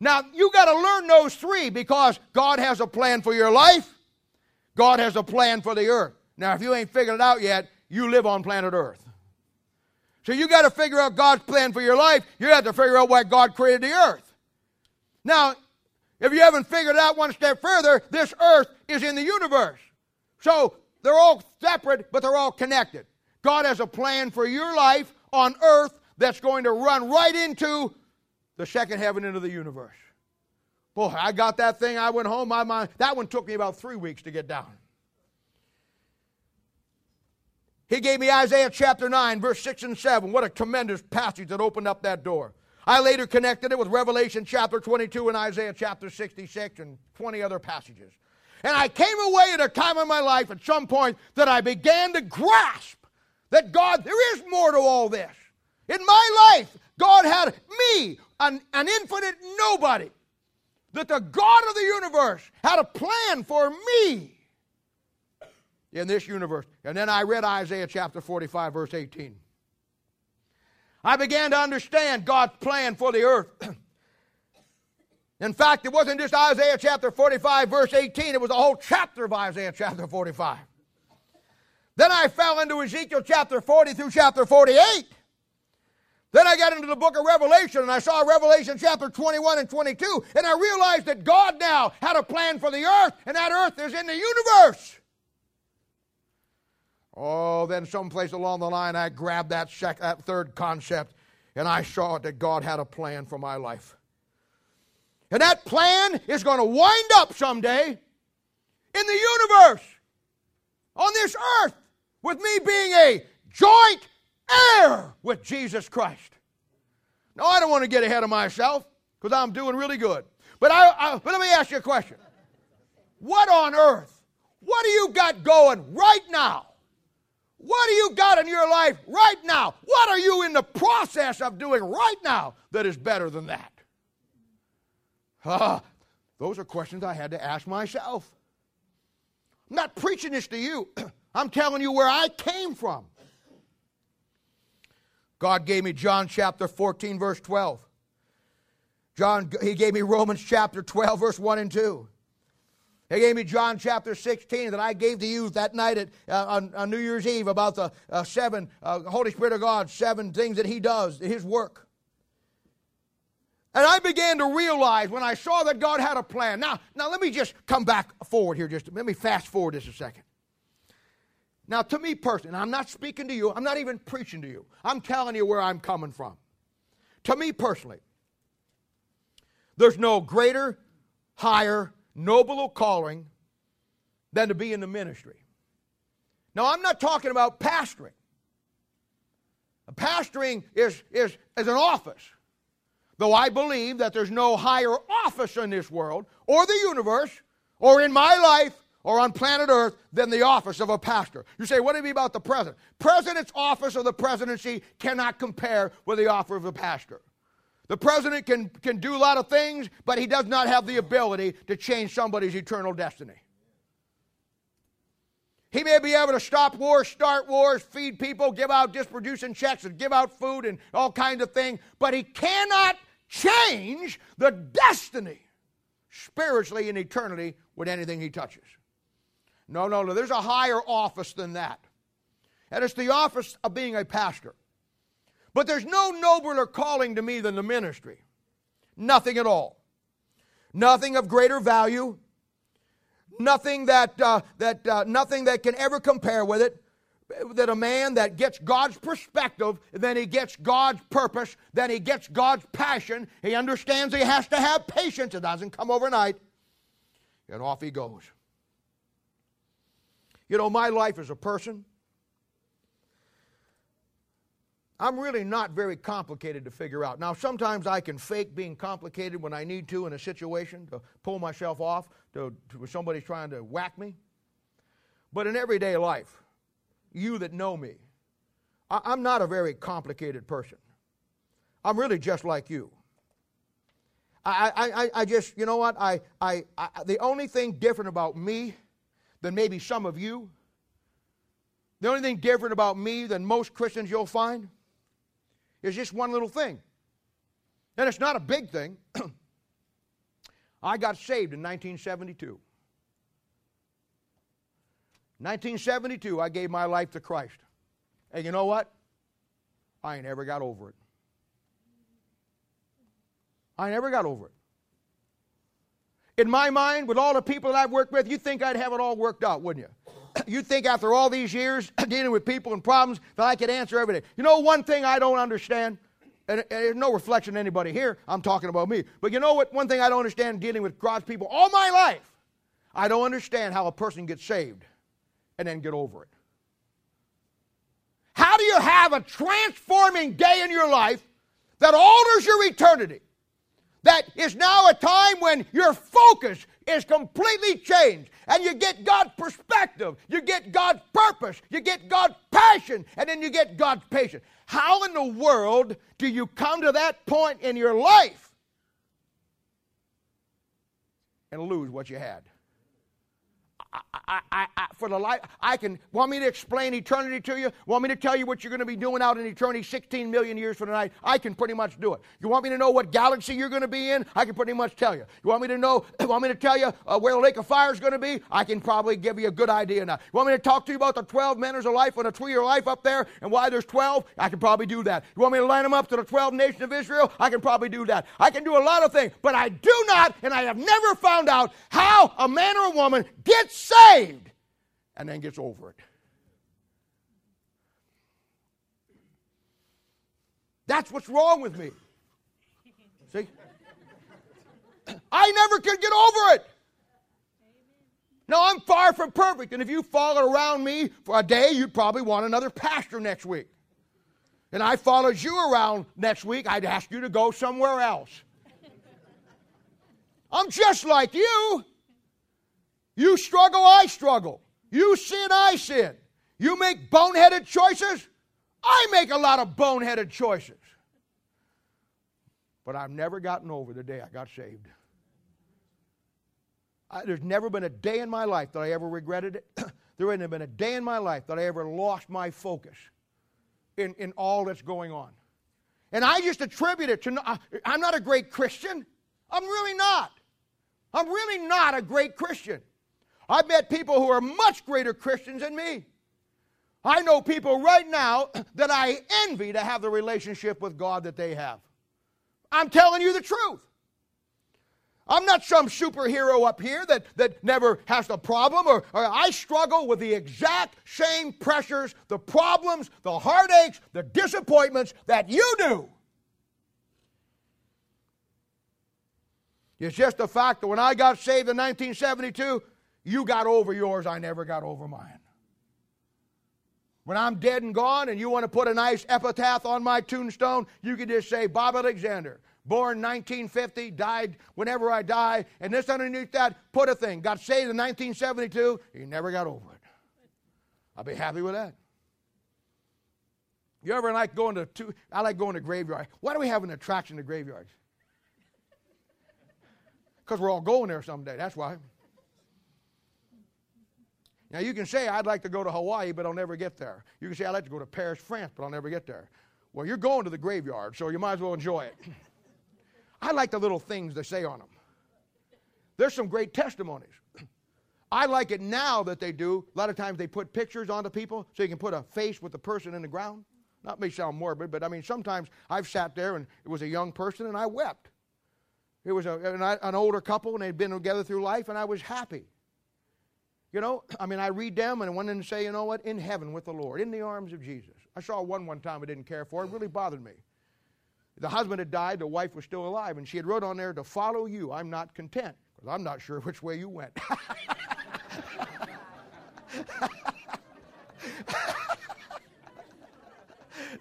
Now, you got to learn those three because God has a plan for your life, God has a plan for the earth. Now, if you ain't figured it out yet, you live on planet Earth. So you got to figure out God's plan for your life. You have to figure out why God created the earth. Now, if you haven't figured it out one step further, this earth is in the universe. So they're all separate, but they're all connected. God has a plan for your life on earth that's going to run right into the second heaven into the universe. Boy, I got that thing. I went home. My mind, that one took me about three weeks to get down. He gave me Isaiah chapter 9, verse 6 and 7. What a tremendous passage that opened up that door. I later connected it with Revelation chapter 22 and Isaiah chapter 66 and 20 other passages. And I came away at a time in my life at some point that I began to grasp that God, there is more to all this. In my life, God had me, an, an infinite nobody, that the God of the universe had a plan for me in this universe. And then I read Isaiah chapter 45, verse 18. I began to understand God's plan for the earth. In fact, it wasn't just Isaiah chapter 45, verse 18, it was a whole chapter of Isaiah chapter 45. Then I fell into Ezekiel chapter 40 through chapter 48. Then I got into the book of Revelation and I saw Revelation chapter 21 and 22, and I realized that God now had a plan for the earth, and that earth is in the universe. Oh, then someplace along the line I grabbed that, sec- that third concept and I saw that God had a plan for my life. And that plan is going to wind up someday in the universe, on this earth, with me being a joint heir with Jesus Christ. Now, I don't want to get ahead of myself because I'm doing really good. But, I, I, but let me ask you a question. What on earth? What do you got going right now? What do you got in your life right now? What are you in the process of doing right now that is better than that? Ah, those are questions I had to ask myself. I'm not preaching this to you, I'm telling you where I came from. God gave me John chapter 14, verse 12. John, he gave me Romans chapter 12, verse 1 and 2. He gave me John chapter 16 that I gave to you that night at, uh, on, on, New Year's Eve about the uh, seven, uh, Holy Spirit of God, seven things that He does, His work. And I began to realize when I saw that God had a plan. Now, now let me just come back forward here. Just let me fast forward just a second. Now, to me personally, I'm not speaking to you. I'm not even preaching to you. I'm telling you where I'm coming from. To me personally, there's no greater, higher, nobler calling than to be in the ministry. Now, I'm not talking about pastoring. Pastoring is, is, is an office. Though I believe that there's no higher office in this world, or the universe, or in my life, or on planet Earth than the office of a pastor. You say, what do you mean about the president? President's office or the presidency cannot compare with the offer of a pastor. The president can, can do a lot of things, but he does not have the ability to change somebody's eternal destiny. He may be able to stop wars, start wars, feed people, give out distribution checks, and give out food and all kinds of things, but he cannot change the destiny spiritually in eternity with anything he touches. No, no, no. There's a higher office than that. and it's the office of being a pastor. But there's no nobler calling to me than the ministry. Nothing at all. Nothing of greater value. Nothing that, uh, that, uh, nothing that can ever compare with it. That a man that gets God's perspective, then he gets God's purpose, then he gets God's passion. He understands he has to have patience. It doesn't come overnight. And off he goes. You know, my life as a person, I'm really not very complicated to figure out. Now, sometimes I can fake being complicated when I need to in a situation to pull myself off to, to somebody's trying to whack me. But in everyday life, you that know me, I, I'm not a very complicated person. I'm really just like you. I, I, I just, you know what? I, I, I, the only thing different about me than maybe some of you, the only thing different about me than most Christians you'll find, is just one little thing. And it's not a big thing. I got saved in 1972. 1972, I gave my life to Christ. And you know what? I never got over it. I never got over it. In my mind, with all the people that I've worked with, you'd think I'd have it all worked out, wouldn't you? You'd think after all these years dealing with people and problems that I could answer everything. You know, one thing I don't understand, and there's no reflection on anybody here, I'm talking about me. But you know what? One thing I don't understand dealing with God's people all my life, I don't understand how a person gets saved and then get over it. How do you have a transforming day in your life that alters your eternity? That is now a time when your focus is completely changed and you get God's perspective, you get God's purpose, you get God's passion, and then you get God's patience. How in the world do you come to that point in your life and lose what you had? I, I, I, for the life, I can, want me to explain eternity to you? Want me to tell you what you're going to be doing out in eternity 16 million years from tonight? I can pretty much do it. You want me to know what galaxy you're going to be in? I can pretty much tell you. You want me to know, want me to tell you uh, where the lake of fire is going to be? I can probably give you a good idea now. You want me to talk to you about the 12 manners of life and the tree of life up there and why there's 12? I can probably do that. You want me to line them up to the 12 nations of Israel? I can probably do that. I can do a lot of things, but I do not, and I have never found out how a man or a woman gets saved and then gets over it. That's what's wrong with me. See? I never can get over it. No, I'm far from perfect. And if you followed around me for a day, you'd probably want another pastor next week. And I followed you around next week, I'd ask you to go somewhere else. I'm just like you. You struggle, I struggle. You sin, I sin. You make boneheaded choices, I make a lot of boneheaded choices. But I've never gotten over the day I got saved. I, there's never been a day in my life that I ever regretted it. there hasn't been a day in my life that I ever lost my focus in, in all that's going on. And I just attribute it to, I'm not a great Christian. I'm really not. I'm really not a great Christian. I've met people who are much greater Christians than me. I know people right now that I envy to have the relationship with God that they have. I'm telling you the truth. I'm not some superhero up here that, that never has a problem, or, or, I struggle with the exact same pressures, the problems, the heartaches, the disappointments that you do. It's just the fact that when I got saved in 1972, you got over yours, I never got over mine. When I'm dead and gone and you want to put a nice epitaph on my tombstone, you can just say Bob Alexander, born 1950, died whenever I die, and this underneath that, put a thing. Got saved in 1972, he never got over it. I'll be happy with that. You ever like going to two, I like going to graveyards. Why do we have an attraction to graveyards? Because we're all going there someday, that's why. Now, you can say, I'd like to go to Hawaii, but I'll never get there. You can say, I'd like to go to Paris, France, but I'll never get there. Well, you're going to the graveyard, so you might as well enjoy it. I like the little things they say on them. There's some great testimonies. I like it now that they do. A lot of times they put pictures onto people so you can put a face with the person in the ground. Not may sound morbid, but I mean, sometimes I've sat there and it was a young person and I wept. It was a, an, an older couple and they'd been together through life and I was happy. You know, I mean, I read them and I went in and say, you know what, in heaven with the Lord, in the arms of Jesus. I saw one one time I didn't care for. It really bothered me. The husband had died, the wife was still alive, and she had wrote on there, to follow you, I'm not content, because I'm not sure which way you went.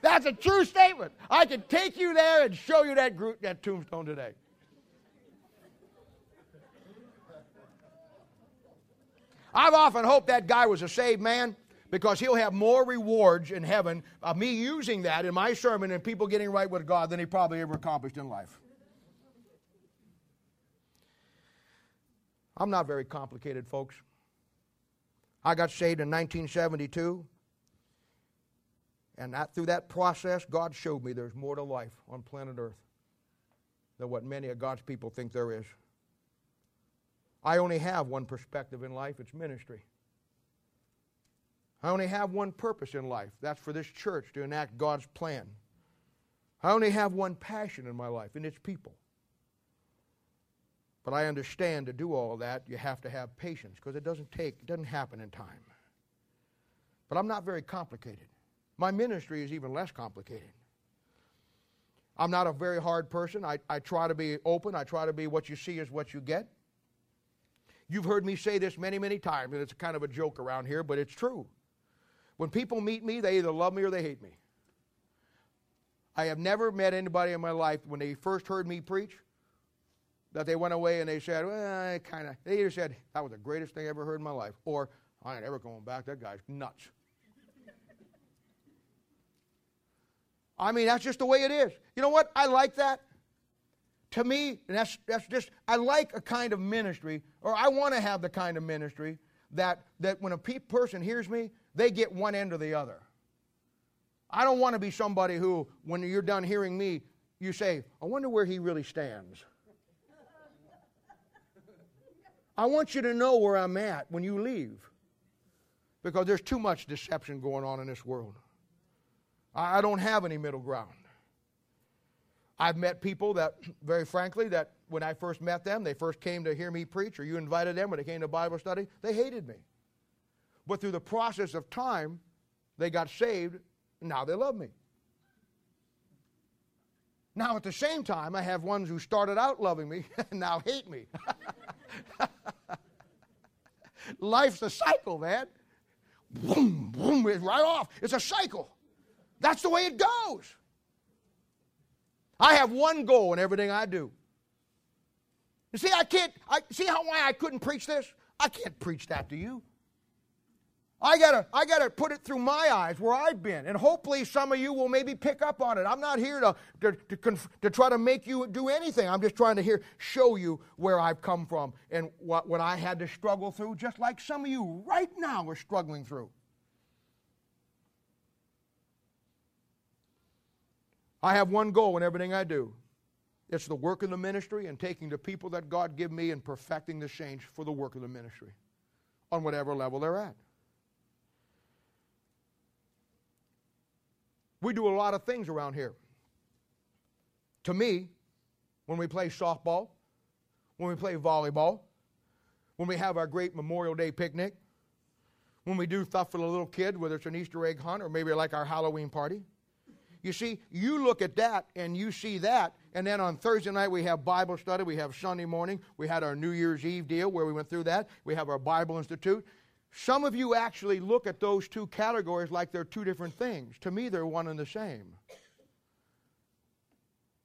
That's a true statement. I can take you there and show you that, group, that tombstone today. I've often hoped that guy was a saved man because he'll have more rewards in heaven of me using that in my sermon and people getting right with God than he probably ever accomplished in life. I'm not very complicated, folks. I got saved in 1972. And that, through that process, God showed me there's more to life on planet Earth than what many of God's people think there is. I only have one perspective in life it's ministry. I only have one purpose in life that's for this church to enact God's plan. I only have one passion in my life, and it's people. But I understand to do all that, you have to have patience because it doesn't take, it doesn't happen in time. But I'm not very complicated. My ministry is even less complicated. I'm not a very hard person. I, I try to be open. I try to be what you see is what you get. You've heard me say this many, many times, and it's kind of a joke around here, but it's true. When people meet me, they either love me or they hate me. I have never met anybody in my life when they first heard me preach that they went away and they said, well, I kind of, they either said, that was the greatest thing I ever heard in my life, or I ain't ever going back. That guy's nuts. I mean, that's just the way it is. You know what? I like that to me, that's, that's just, I like a kind of ministry, or I want to have the kind of ministry that, that when a pe- person hears me, they get one end or the other. I don't want to be somebody who, when you're done hearing me, you say, I wonder where he really stands. I want you to know where I'm at when you leave. Because there's too much deception going on in this world. I don't have any middle ground. I've met people that, very frankly, that when I first met them, they first came to hear me preach, or you invited them, when they came to Bible study, they hated me. But through the process of time, they got saved, and now they love me. Now, at the same time, I have ones who started out loving me and now hate me. Life's a cycle, man. Boom, boom, right off. It's a cycle. That's the way it goes. I have one goal in everything I do. You see, I can't, I, see how why I couldn't preach this? I can't preach that to you. I gotta, I gotta put it through my eyes where I've been, and hopefully some of you will maybe pick up on it. I'm not here to, to, to, conf, to try to make you do anything. I'm just trying to here show you where I've come from and what, what I had to struggle through, just like some of you right now are struggling through. I have one goal in everything I do. It's the work of the ministry and taking the people that God give me and perfecting the saints for the work of the ministry on whatever level they're at. We do a lot of things around here. To me, when we play softball, when we play volleyball, when we have our great Memorial Day picnic, when we do stuff for the little kid, whether it's an Easter egg hunt or maybe like our Halloween party, you see, you look at that and you see that, and then on Thursday night we have Bible study, we have Sunday morning, we had our New Year's Eve deal where we went through that, we have our Bible Institute. Some of you actually look at those two categories like they're two different things. To me, they're one and the same.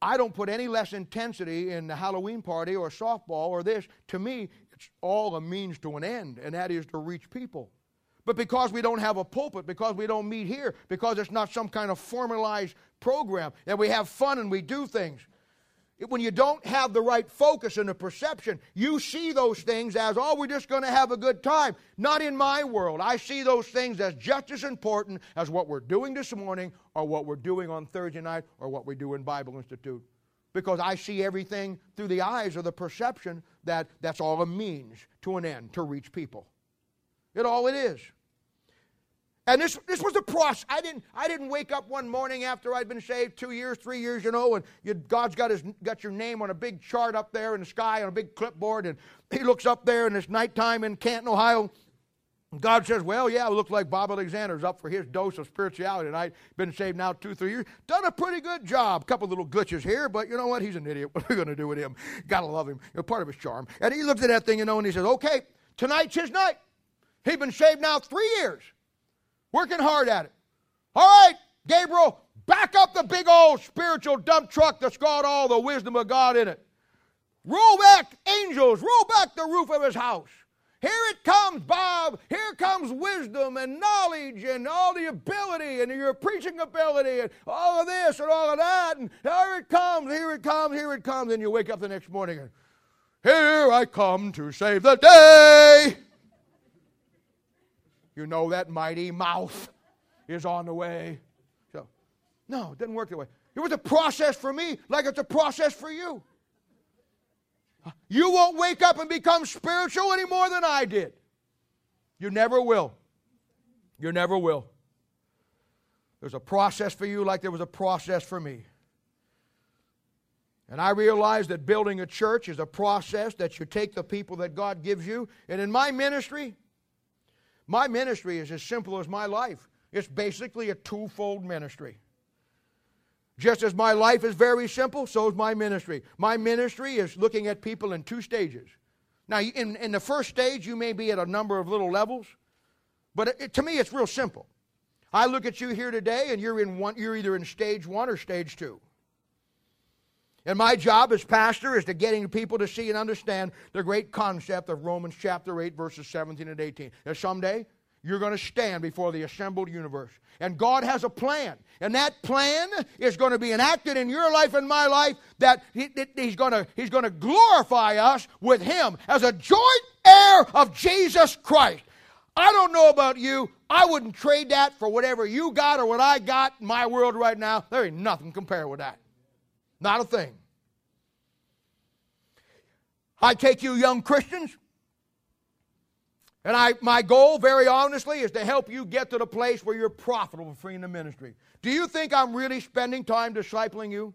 I don't put any less intensity in the Halloween party or softball or this. To me, it's all a means to an end, and that is to reach people. But because we don't have a pulpit, because we don't meet here, because it's not some kind of formalized program, that we have fun and we do things. When you don't have the right focus and the perception, you see those things as, oh, we're just going to have a good time. Not in my world. I see those things as just as important as what we're doing this morning or what we're doing on Thursday night or what we do in Bible Institute. Because I see everything through the eyes of the perception that that's all a means to an end to reach people. It all it is. And this, this was the process. I didn't, I didn't wake up one morning after I'd been saved two years, three years, you know, and you, God's got, his, got your name on a big chart up there in the sky on a big clipboard, and he looks up there and it's nighttime in Canton, Ohio. God says, Well, yeah, it looks like Bob Alexander's up for his dose of spirituality tonight. Been saved now two, three years. Done a pretty good job. A Couple little glitches here, but you know what? He's an idiot. What are we going to do with him? Gotta love him. You know, part of his charm. And he looked at that thing, you know, and he says, Okay, tonight's his night. He's been saved now three years working hard at it. All right, Gabriel, back up the big old spiritual dump truck that's got all the wisdom of God in it. Roll back, angels, roll back the roof of his house. Here it comes, Bob. Here comes wisdom and knowledge and all the ability and your preaching ability and all of this and all of that. And here it comes, here it comes, here it comes. And you wake up the next morning and here I come to save the day. You know that mighty mouth is on the way. So, no, it didn't work that way. It was a process for me, like it's a process for you. You won't wake up and become spiritual any more than I did. You never will. You never will. There's a process for you like there was a process for me. And I realize that building a church is a process that you take the people that God gives you. And in my ministry, my ministry is as simple as my life. It's basically a twofold ministry. Just as my life is very simple, so is my ministry. My ministry is looking at people in two stages. Now, in, in the first stage, you may be at a number of little levels, but it, to me, it's real simple. I look at you here today, and you're, in one, you're either in stage one or stage two. And my job as pastor is to getting people to see and understand the great concept of Romans chapter 8, verses 17 and 18. That someday you're going to stand before the assembled universe. And God has a plan. And that plan is going to be enacted in your life and my life that he, he's, going to, he's going to glorify us with Him as a joint heir of Jesus Christ. I don't know about you. I wouldn't trade that for whatever you got or what I got in my world right now. There ain't nothing compared with that. Not a thing. I take you young Christians, and I, my goal, very honestly, is to help you get to the place where you're profitable for in the ministry. Do you think I'm really spending time discipling you?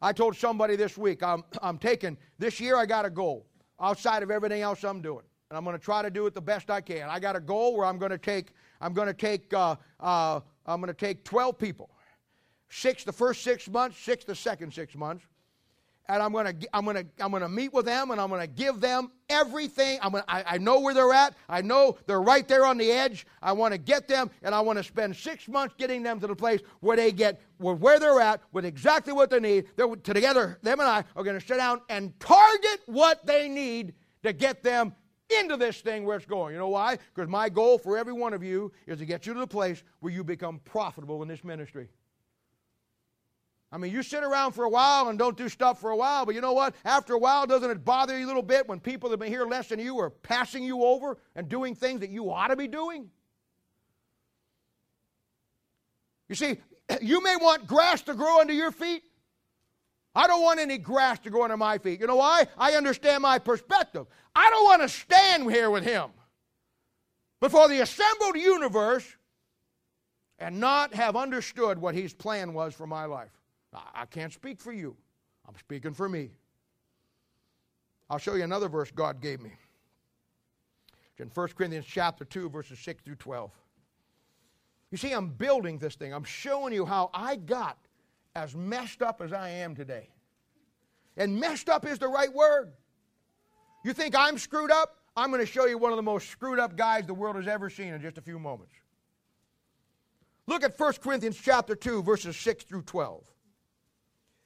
I told somebody this week, I'm, I'm taking, this year I got a goal outside of everything else I'm doing. And I'm going to try to do it the best I can. I got a goal where I'm going to take, I'm going to take, uh, uh, I'm going to take 12 people six the first six months, six the second six months. And I'm gonna, I'm gonna, I'm gonna meet with them, and I'm gonna give them everything. I'm gonna, I, I know where they're at. I know they're right there on the edge. I want to get them, and I want to spend six months getting them to the place where they get where they're at with exactly what they need. They're together. Them and I are going to sit down and target what they need to get them into this thing where it's going. You know why? Because my goal for every one of you is to get you to the place where you become profitable in this ministry. I mean, you sit around for a while and don't do stuff for a while, but you know what? After a while, doesn't it bother you a little bit when people that have been here less than you are passing you over and doing things that you ought to be doing? You see, you may want grass to grow under your feet. I don't want any grass to grow under my feet. You know why? I understand my perspective. I don't want to stand here with him before the assembled universe and not have understood what his plan was for my life. I can't speak for you. I'm speaking for me. I'll show you another verse God gave me. It's in 1 Corinthians chapter 2, verses 6 through 12. You see, I'm building this thing. I'm showing you how I got as messed up as I am today. And messed up is the right word. You think I'm screwed up? I'm going to show you one of the most screwed up guys the world has ever seen in just a few moments. Look at 1 Corinthians chapter 2, verses 6 through 12.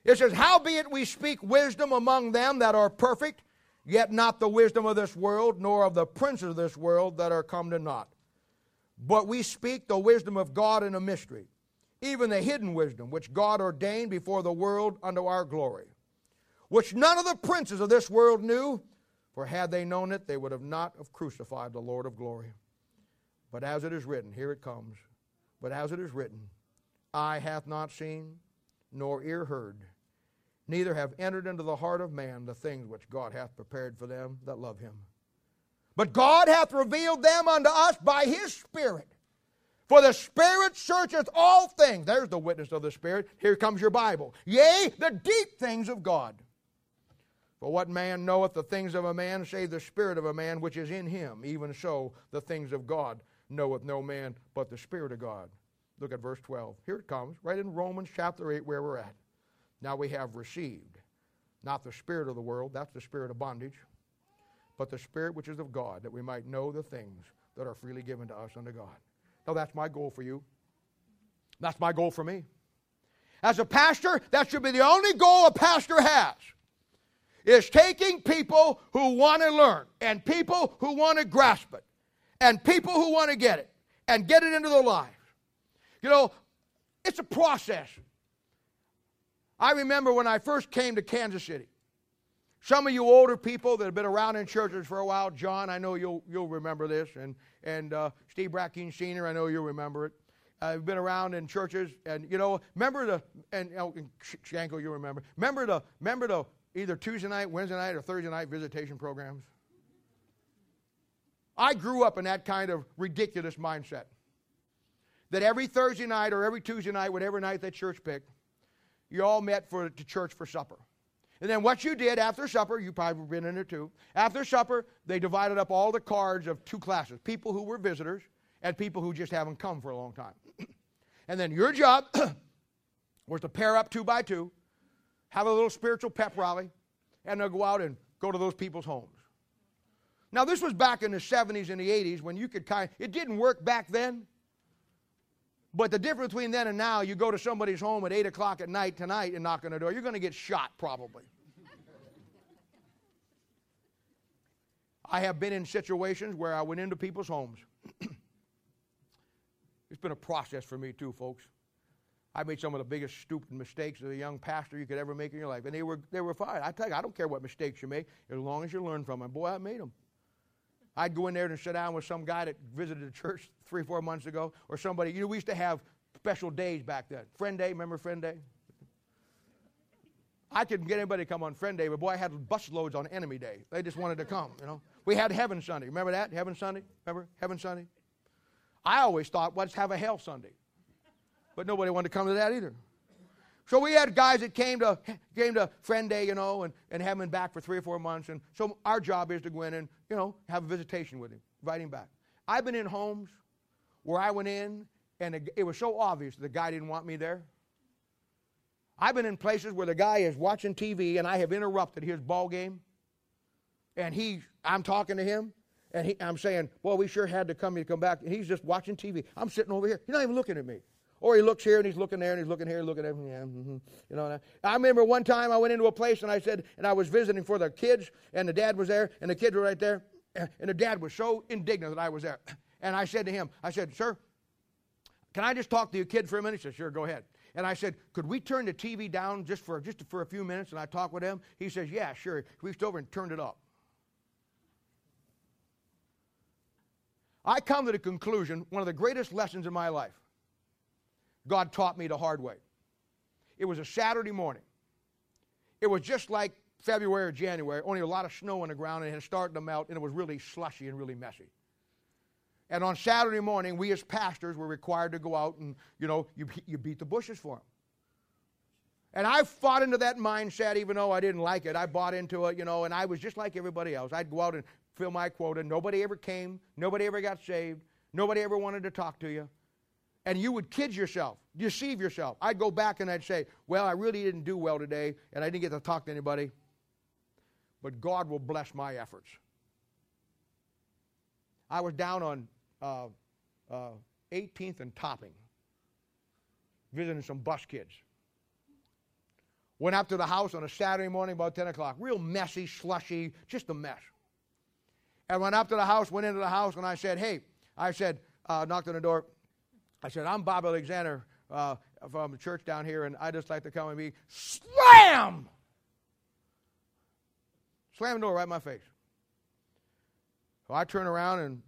It says, Howbeit we speak wisdom among them that are perfect, yet not the wisdom of this world, nor of the princes of this world that are come to naught. But we speak the wisdom of God in a mystery, even the hidden wisdom which God ordained before the world unto our glory, which none of the princes of this world knew, for had they known it, they would have not have crucified the Lord of glory. But as it is written, here it comes, but as it is written, eye hath not seen, nor ear heard, neither have entered into the heart of man the things which God hath prepared for them that love him. But God hath revealed them unto us by his Spirit. For the Spirit searcheth all things. There's the witness of the Spirit. Here comes your Bible. Yea, the deep things of God. For what man knoweth the things of a man, save the Spirit of a man which is in him? Even so, the things of God knoweth no man but the Spirit of God. Look at verse 12. Here it comes, right in Romans chapter 8, where we're at. Now we have received not the Spirit of the world, that's the spirit of bondage, but the Spirit which is of God, that we might know the things that are freely given to us unto God. Now, that's my goal for you. That's my goal for me. As a pastor, that should be the only goal a pastor has. Is taking people who want to learn and people who want to grasp it and people who want to get it and get it into their lives. You know, it's a process. I remember when I first came to Kansas City. Some of you older people that have been around in churches for a while, John, I know you'll, you'll remember this, and, and uh, Steve Brackeen Sr., I know you'll remember it. I've been around in churches, and you know, remember the, and, oh, and Shanko, you remember. Remember the, remember the either Tuesday night, Wednesday night, or Thursday night visitation programs? I grew up in that kind of ridiculous mindset. That every Thursday night or every Tuesday night, whatever night that church picked, you all met for to church for supper. And then what you did after supper, you probably been in there too. After supper, they divided up all the cards of two classes people who were visitors and people who just haven't come for a long time. and then your job was to pair up two by two, have a little spiritual pep rally, and then go out and go to those people's homes. Now, this was back in the 70s and the 80s when you could kind of, it didn't work back then. But the difference between then and now, you go to somebody's home at 8 o'clock at night tonight and knock on the door, you're going to get shot probably. I have been in situations where I went into people's homes. it's been a process for me too, folks. I made some of the biggest stupid mistakes as a young pastor you could ever make in your life, and they were they were fine. I tell you, I don't care what mistakes you make, as long as you learn from them. Boy, I made them. I'd go in there and sit down with some guy that visited the church three, four months ago, or somebody. You know, we used to have special days back then. Friend Day, remember Friend Day? I couldn't get anybody to come on Friend Day, but boy, I had busloads on Enemy Day. They just wanted to come, you know. We had Heaven Sunday. Remember that? Heaven Sunday? Remember? Heaven Sunday? I always thought, let's have a Hell Sunday. But nobody wanted to come to that either. So we had guys that came to came to Friend Day, you know, and, and have him back for three or four months. And so our job is to go in and, you know, have a visitation with him, invite him back. I've been in homes where I went in and it was so obvious the guy didn't want me there. I've been in places where the guy is watching TV and I have interrupted his ball game. And he, I'm talking to him, and he, I'm saying, "Well, we sure had to come to come back." And he's just watching TV. I'm sitting over here. He's not even looking at me. Or he looks here and he's looking there and he's looking here, and looking at. Yeah, mm-hmm. You know, I remember one time I went into a place and I said, and I was visiting for the kids, and the dad was there, and the kids were right there, and the dad was so indignant that I was there. And I said to him, I said, Sir, can I just talk to your kid for a minute? He said, Sure, go ahead. And I said, Could we turn the TV down just for just for a few minutes? And I talked with him. He says, Yeah, sure. He reached over and turned it up. I come to the conclusion, one of the greatest lessons in my life God taught me the hard way. It was a Saturday morning. It was just like February or January, only a lot of snow on the ground, and it had started to melt, and it was really slushy and really messy. And on Saturday morning, we as pastors were required to go out and, you know, you, you beat the bushes for them. And I fought into that mindset, even though I didn't like it. I bought into it, you know, and I was just like everybody else. I'd go out and fill my quota. Nobody ever came. Nobody ever got saved. Nobody ever wanted to talk to you and you would kid yourself, deceive yourself. I'd go back and I'd say, Well, I really didn't do well today, and I didn't get to talk to anybody, but God will bless my efforts. I was down on uh, uh, 18th and Topping, visiting some bus kids. Went up to the house on a Saturday morning about 10 o'clock. Real messy, slushy, just a mess. And went up to the house, went into the house, and I said, Hey, I said, uh, knocked on the door. I said, I'm Bob Alexander uh, from the church down here, and I just like to come and be slam! Slam the door right in my face. So I turn around and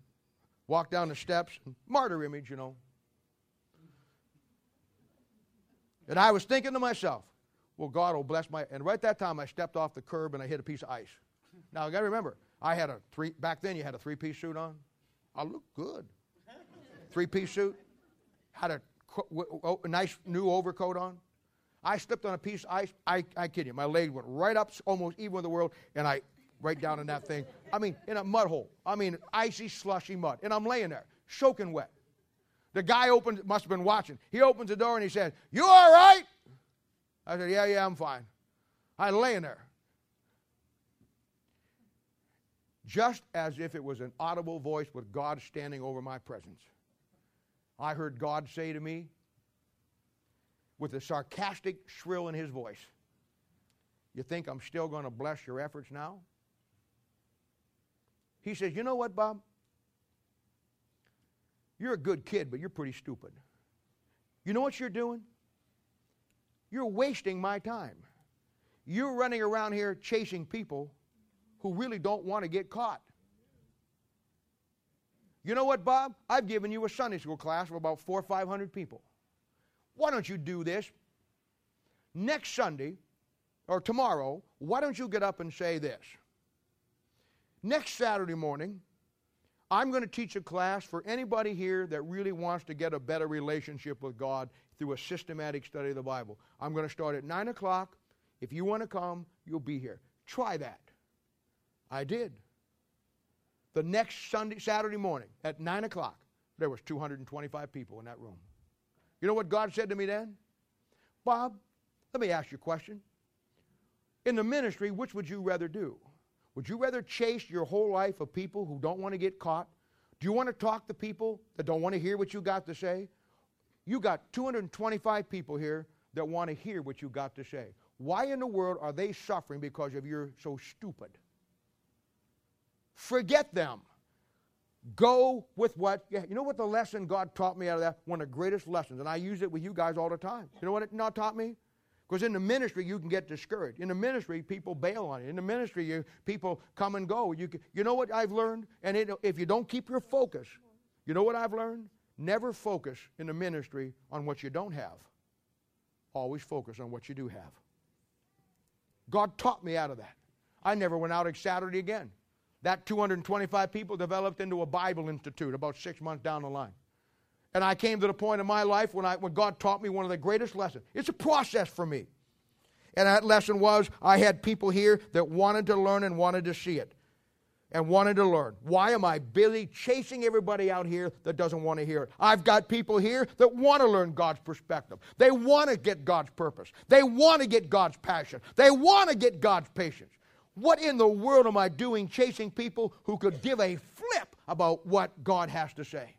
walk down the steps, martyr image, you know. And I was thinking to myself, well, God will bless my. And right that time, I stepped off the curb and I hit a piece of ice. Now, I got to remember, I had a three, back then you had a three piece suit on. I looked good. Three piece suit. Had a, a nice new overcoat on. I slipped on a piece of ice. I, I kid you, my leg went right up almost even with the world, and I right down in that thing. I mean, in a mud hole. I mean, icy, slushy mud. And I'm laying there, soaking wet. The guy opens, must have been watching. He opens the door and he says, You all right? I said, Yeah, yeah, I'm fine. I'm laying there. Just as if it was an audible voice with God standing over my presence. I heard God say to me, with a sarcastic shrill in his voice, You think I'm still going to bless your efforts now? He says, You know what, Bob? You're a good kid, but you're pretty stupid. You know what you're doing? You're wasting my time. You're running around here chasing people who really don't want to get caught. You know what, Bob? I've given you a Sunday school class of about four or five hundred people. Why don't you do this? Next Sunday or tomorrow, why don't you get up and say this? Next Saturday morning, I'm going to teach a class for anybody here that really wants to get a better relationship with God through a systematic study of the Bible. I'm going to start at 9 o'clock. If you want to come, you'll be here. Try that. I did. The next Sunday, Saturday morning at 9 o'clock, there was 225 people in that room. You know what God said to me then? Bob, let me ask you a question. In the ministry, which would you rather do? Would you rather chase your whole life of people who don't want to get caught? Do you want to talk to people that don't want to hear what you got to say? You got 225 people here that want to hear what you got to say. Why in the world are they suffering because of you're so stupid? Forget them. Go with what, yeah, you know what the lesson God taught me out of that? One of the greatest lessons, and I use it with you guys all the time. You know what it taught me? Because in the ministry, you can get discouraged. In the ministry, people bail on you. In the ministry, you, people come and go. You, you know what I've learned? And it, if you don't keep your focus, you know what I've learned? Never focus in the ministry on what you don't have. Always focus on what you do have. God taught me out of that. I never went out Saturday again. That 225 people developed into a Bible Institute about six months down the line. And I came to the point in my life when, I, when God taught me one of the greatest lessons. It's a process for me. And that lesson was I had people here that wanted to learn and wanted to see it and wanted to learn. Why am I busy chasing everybody out here that doesn't want to hear it? I've got people here that want to learn God's perspective. They want to get God's purpose. They want to get God's passion. They want to get God's patience. What in the world am I doing chasing people who could give a flip about what God has to say?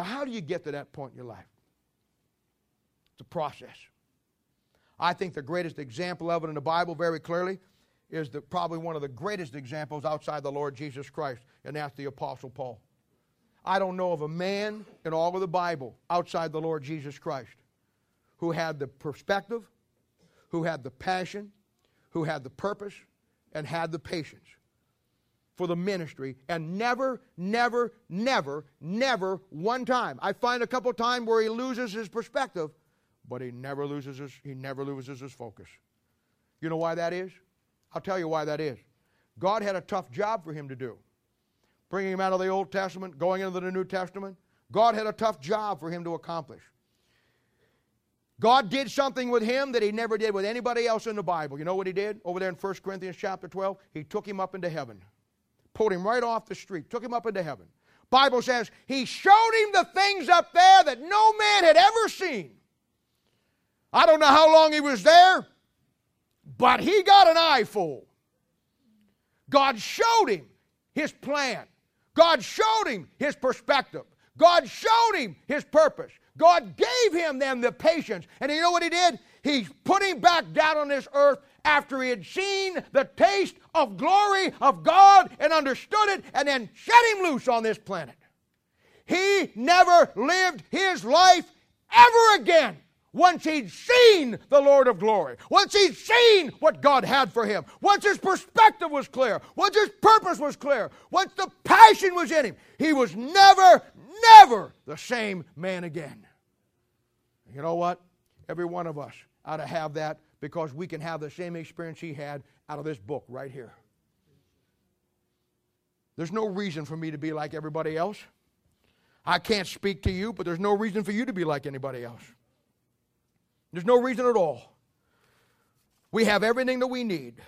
Now, how do you get to that point in your life? It's a process. I think the greatest example of it in the Bible, very clearly, is the, probably one of the greatest examples outside the Lord Jesus Christ, and that's the Apostle Paul. I don't know of a man in all of the Bible outside the Lord Jesus Christ who had the perspective, who had the passion, who had the purpose, and had the patience for the ministry and never, never, never, never one time. I find a couple times where he loses his perspective, but he never loses his, he never loses his focus. You know why that is? I'll tell you why that is. God had a tough job for him to do. Bringing him out of the Old Testament, going into the New Testament, God had a tough job for him to accomplish. God did something with him that he never did with anybody else in the Bible. You know what he did over there in 1 Corinthians chapter 12? He took him up into heaven pulled him right off the street, took him up into heaven. Bible says he showed him the things up there that no man had ever seen. I don't know how long he was there, but he got an eyeful. God showed him his plan. God showed him his perspective. God showed him his purpose. God gave him then the patience. And you know what he did? He put him back down on this earth after he had seen the taste of glory of God and understood it and then set him loose on this planet. He never lived his life ever again once he'd seen the Lord of glory, once he'd seen what God had for him, once his perspective was clear, once his purpose was clear, once the passion was in him, he was never, never the same man again. You know what? Every one of us ought to have that because we can have the same experience he had out of this book right here. There's no reason for me to be like everybody else. I can't speak to you, but there's no reason for you to be like anybody else. There's no reason at all. We have everything that we need.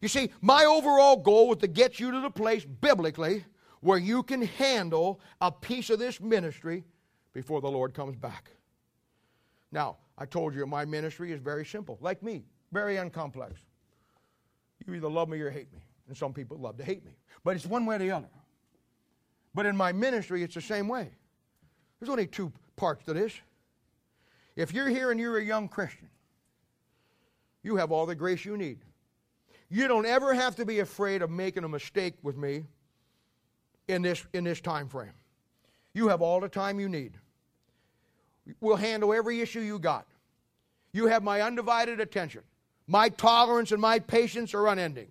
You see, my overall goal was to get you to the place biblically where you can handle a piece of this ministry before the Lord comes back. Now, I told you my ministry is very simple, like me, very uncomplex. You either love me or hate me. And some people love to hate me. But it's one way or the other. But in my ministry, it's the same way. There's only two parts to this. If you're here and you're a young Christian, you have all the grace you need. You don't ever have to be afraid of making a mistake with me in this, in this time frame. You have all the time you need. We'll handle every issue you got. You have my undivided attention. My tolerance and my patience are unending.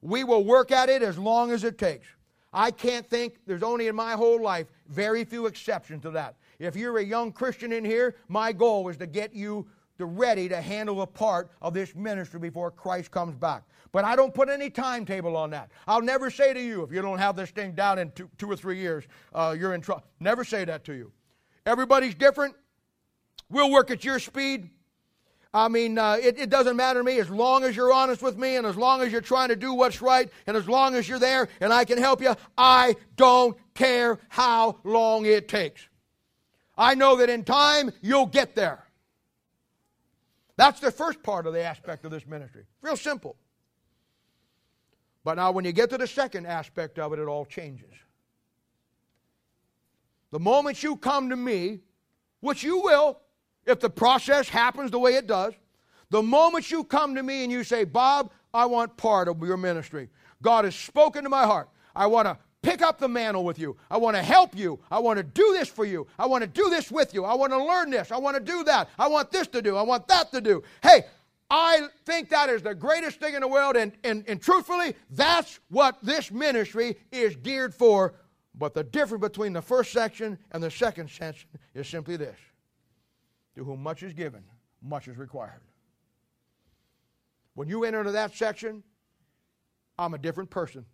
We will work at it as long as it takes. I can't think, there's only in my whole life very few exceptions to that. If you're a young Christian in here, my goal is to get you to ready to handle a part of this ministry before Christ comes back. But I don't put any timetable on that. I'll never say to you, if you don't have this thing down in two, two or three years, uh, you're in trouble. Never say that to you. Everybody's different. We'll work at your speed. I mean, uh, it, it, doesn't matter to me as long as you're honest with me and as long as you're trying to do what's right and as long as you're there and I can help you. I don't care how long it takes. I know that in time you'll get there. That's the first part of the aspect of this ministry. Real simple. But now, when you get to the second aspect of it, it all changes. The moment you come to me, which you will, if the process happens the way it does, the moment you come to me and you say, Bob, I want part of your ministry. God has spoken to my heart. I want to pick up the mantle with you. I want to help you. I want to do this for you. I want to do this with you. I want to learn this. I want to do that. I want this to do. I want that to do. Hey, I think that is the greatest thing in the world, and, and, and truthfully, that's what this ministry is geared for. But the difference between the first section and the second section is simply this to whom much is given, much is required. When you enter into that section, I'm a different person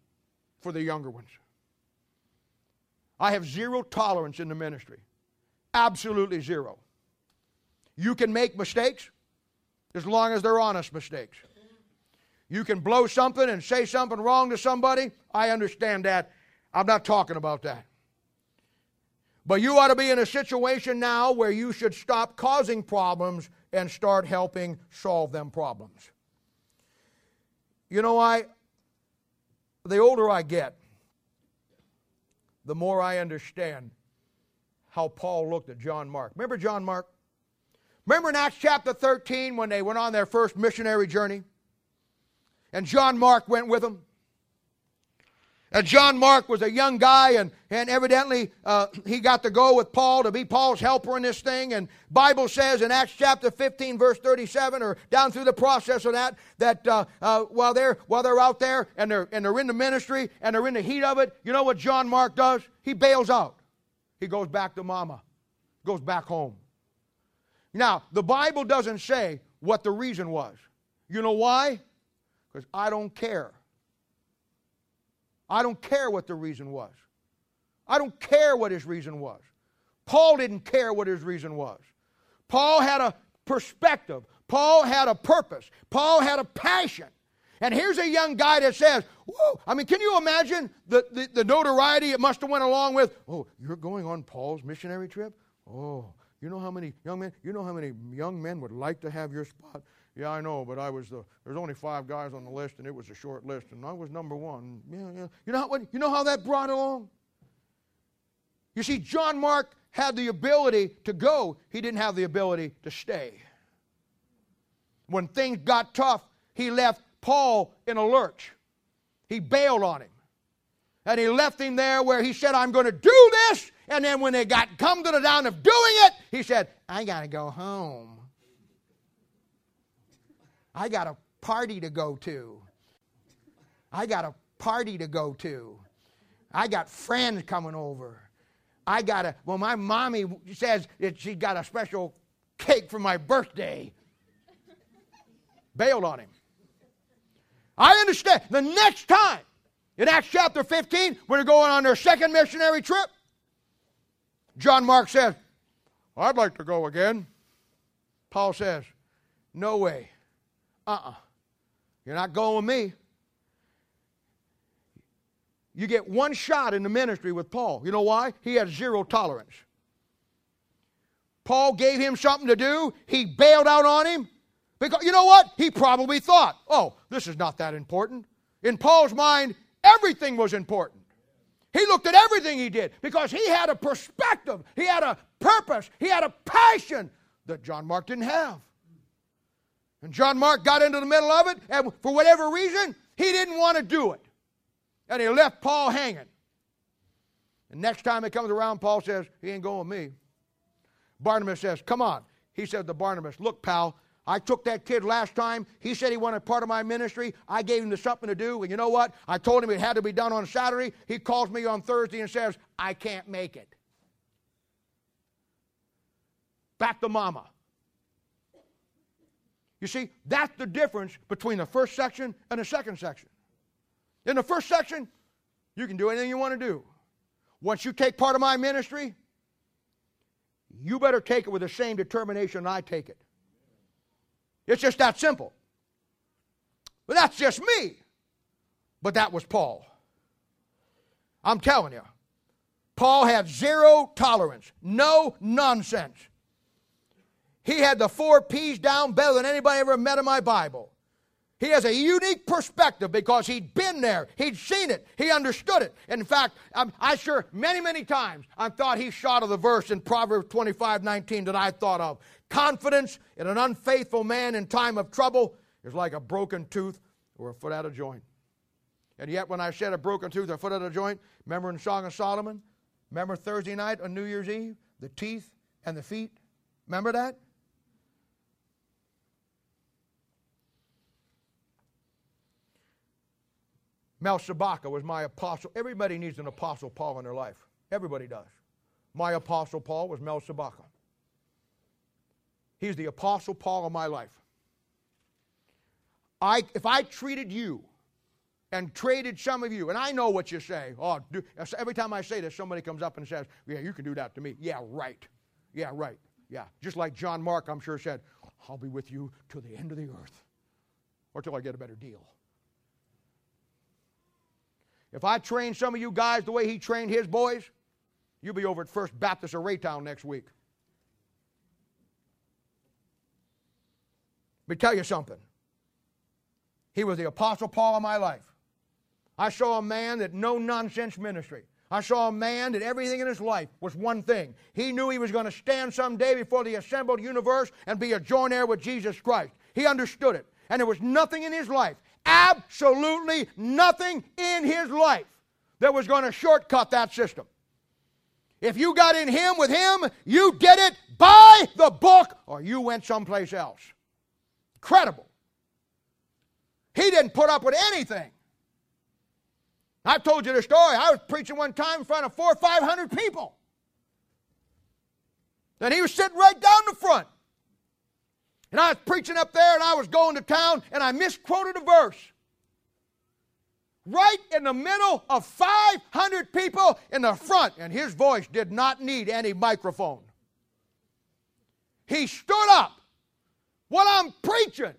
for the younger ones. I have zero tolerance in the ministry. Absolutely zero. You can make mistakes as long as they're honest mistakes. You can blow something and say something wrong to somebody. I understand that. I'm not talking about that. But you ought to be in a situation now where you should stop causing problems and start helping solve them problems. You know, I the older I get, the more I understand how Paul looked at John Mark. Remember John Mark? Remember in Acts chapter 13 when they went on their first missionary journey? And John Mark went with them? And John Mark was a young guy, and, and evidently uh, he got to go with Paul to be Paul's helper in this thing. And Bible says in Acts chapter 15, verse 37, or down through the process of that, that uh, uh, while they're while they're out there and they're and they're in the ministry and they're in the heat of it, you know what John Mark does? He bails out. He goes back to Mama, goes back home. Now the Bible doesn't say what the reason was. You know why? Because I don't care. I don't care what the reason was. I don't care what his reason was. Paul didn't care what his reason was. Paul had a perspective. Paul had a purpose. Paul had a passion. And here's a young guy that says, Whoa, I mean, can you imagine the, the, the notoriety it must have went along with? Oh, you're going on Paul's missionary trip? Oh, you know how many young men, you know how many young men would like to have your spot? Yeah, I know, but I was the. There's only five guys on the list, and it was a short list, and I was number one. Yeah, yeah. You know what? You know how that brought along. You see, John Mark had the ability to go. He didn't have the ability to stay. When things got tough, he left Paul in a lurch. He bailed on him. And he left him there where he said, I'm going to do this. And then when they got come to the down of doing it, he said, I got to go home. I got a party to go to. I got a party to go to. I got friends coming over. I got a, well, my mommy says that she got a special cake for my birthday. Bailed on him. I understand. The next time In Acts chapter 15, when they're going on their second missionary trip, John Mark says, I'd like to go again. Paul says, No way. Uh uh-uh. uh. you are not going with me. You get one shot in the ministry with Paul. You know why? He had zero tolerance. Paul gave him something to do, he bailed out on him. Because you know what? He probably thought, oh, this is not that important. In Paul's mind, everything was important. He looked at everything he did because he had a perspective, he had a purpose, he had a passion that John Mark didn't have. And John Mark got into the middle of it, and for whatever reason, he didn't want to do it. And he left Paul hanging. And next time he comes around, Paul says, He ain't going with me. Barnabas says, Come on. He said to Barnabas, Look, pal, I took that kid last time. He said he wanted part of my ministry. I gave him something to do. And you know what? I told him it had to be done on Saturday. He calls me on Thursday and says, I can't make it. Back to mama. You see, that's the difference between the first section and the second section. In the first section, you can do anything you want to do. Once you take part of my ministry, you better take it with the same determination I take it. It's just that simple. But that's just me. But that was Paul. I'm telling you, Paul had zero tolerance, no nonsense. He had the four P's down better than anybody ever met in my Bible. He has a unique perspective because he'd been there, he'd seen it, he understood it. In fact, I'm, I sure many, many times I thought he shot of the verse in Proverbs 25 19 that I thought of. Confidence in an unfaithful man in time of trouble is like a broken tooth or a foot out of joint. And yet, when I said a broken tooth or a foot out of joint, remember in Song of Solomon? Remember Thursday night on New Year's Eve? The teeth and the feet? Remember that? Melchizedek was my apostle. Everybody needs an apostle Paul in their life. Everybody does. My apostle Paul was Melchizedek. He's the apostle Paul of my life. I, if I treated you and traded some of you, and I know what you say. Oh, do, every time I say this, somebody comes up and says, "Yeah, you can do that to me." Yeah, right. Yeah, right. Yeah, just like John Mark, I'm sure said, "I'll be with you till the end of the earth, or till I get a better deal." If I train some of you guys the way he trained his boys, you'll be over at First Baptist of Raytown next week. Let me tell you something. He was the Apostle Paul of my life. I saw a man that no nonsense ministry. I saw a man that everything in his life was one thing. He knew he was going to stand someday before the assembled universe and be a joint heir with Jesus Christ. He understood it. And there was nothing in his life absolutely nothing in his life that was going to shortcut that system. If you got in him with him, you did it by the book or you went someplace else. Incredible. He didn't put up with anything. I've told you the story. I was preaching one time in front of four or five hundred people. And he was sitting right down the front. And I was preaching up there and I was going to town and I misquoted a verse. Right in the middle of 500 people in the front, and his voice did not need any microphone. He stood up while I'm preaching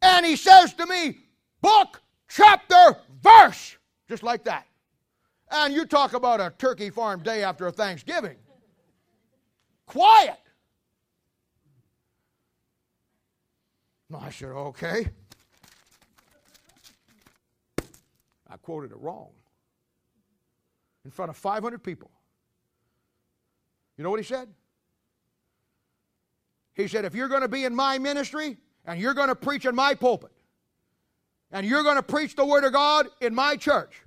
and he says to me, Book, chapter, verse, just like that. And you talk about a turkey farm day after a Thanksgiving. Quiet. I said, okay. I quoted it wrong in front of 500 people. You know what he said? He said, if you're going to be in my ministry and you're going to preach in my pulpit and you're going to preach the Word of God in my church,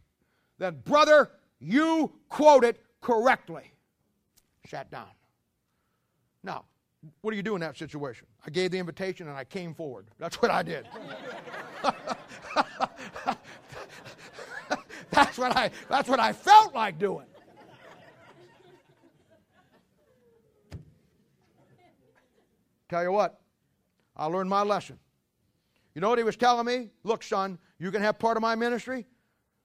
then, brother, you quote it correctly. Sat down. Now, what do you do in that situation? I gave the invitation and I came forward. That's what I did. that's what I that's what I felt like doing. Tell you what, I learned my lesson. You know what he was telling me? Look, son, you can have part of my ministry,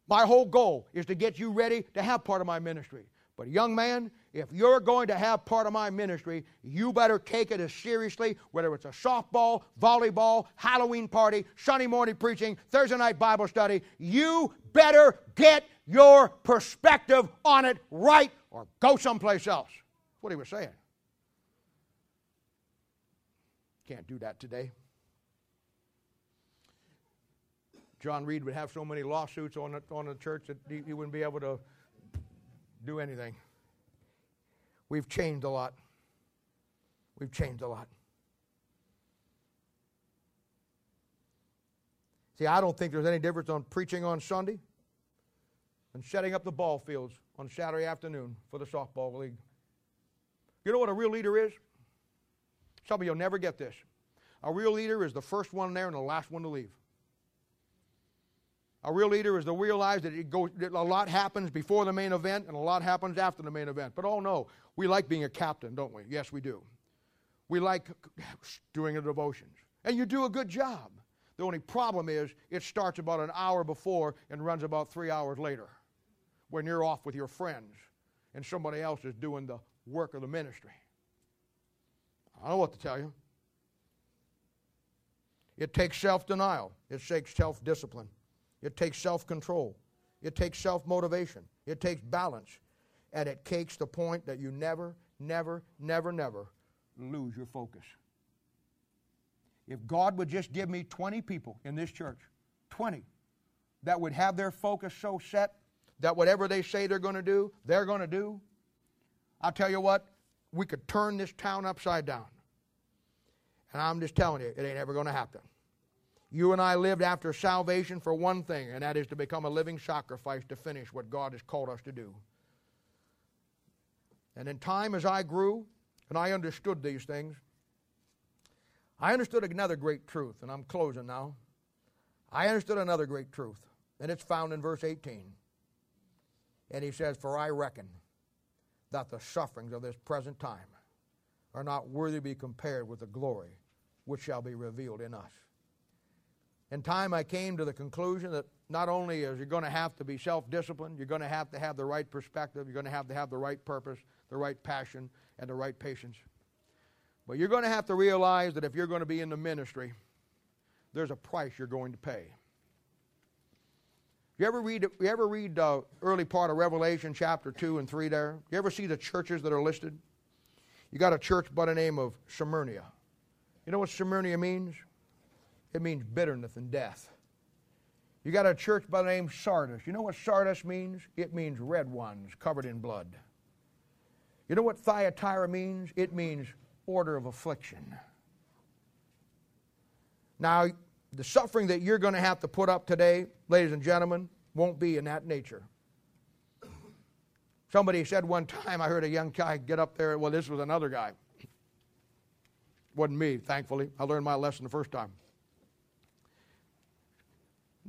My whole goal is to get you ready to have part of my ministry. But, young man, if you're going to have part of my ministry, you better take it as seriously, whether it's a softball, volleyball, Halloween party, Sunday morning preaching, Thursday night Bible study. You better get your perspective on it right or go someplace else. That's what he was saying. Can't do that today. John Reed would have so many lawsuits on the, on the church that he, he wouldn't be able to do anything. We've changed a lot. We've changed a lot. See, I don't think there's any difference on preaching on Sunday and setting up the ball fields on Saturday afternoon for the softball league. You know what a real leader is? Some of you will never get this. A real leader is the first one there and the last one to leave. A real leader is to realize that, it goes, that a lot happens before the main event and a lot happens after the main event. But oh no, we like being a captain, don't we? Yes, we do. We like doing the devotions. And you do a good job. The only problem is it starts about an hour before and runs about three hours later when you're off with your friends and somebody else is doing the work of the ministry. I don't know what to tell you. It takes self denial, it takes self discipline. It takes self control. It takes self motivation. It takes balance. And it takes the point that you never, never, never, never lose your focus. If God would just give me 20 people in this church, 20, that would have their focus so set that whatever they say they're going to do, they're going to do, I'll tell you what, we could turn this town upside down. And I'm just telling you, it ain't ever going to happen. You and I lived after salvation for one thing, and that is to become a living sacrifice to finish what God has called us to do. And in time, as I grew and I understood these things, I understood another great truth, and I'm closing now. I understood another great truth, and it's found in verse 18. And he says, For I reckon that the sufferings of this present time are not worthy to be compared with the glory which shall be revealed in us. In time, I came to the conclusion that not only is you're going to have to be self disciplined, you're going to have to have the right perspective, you're going to have to have the right purpose, the right passion, and the right patience. But you're going to have to realize that if you're going to be in the ministry, there's a price you're going to pay. You ever read, you ever read uh, early part of Revelation chapter 2 and 3 there? You ever see the churches that are listed? You got a church by the name of Smyrna. You know what Smyrna means? It means bitterness and death. You got a church by the name Sardis. You know what Sardis means? It means red ones covered in blood. You know what Thyatira means? It means order of affliction. Now, the suffering that you're going to have to put up today, ladies and gentlemen, won't be in that nature. Somebody said one time, I heard a young guy get up there, well, this was another guy. Wasn't me, thankfully. I learned my lesson the first time.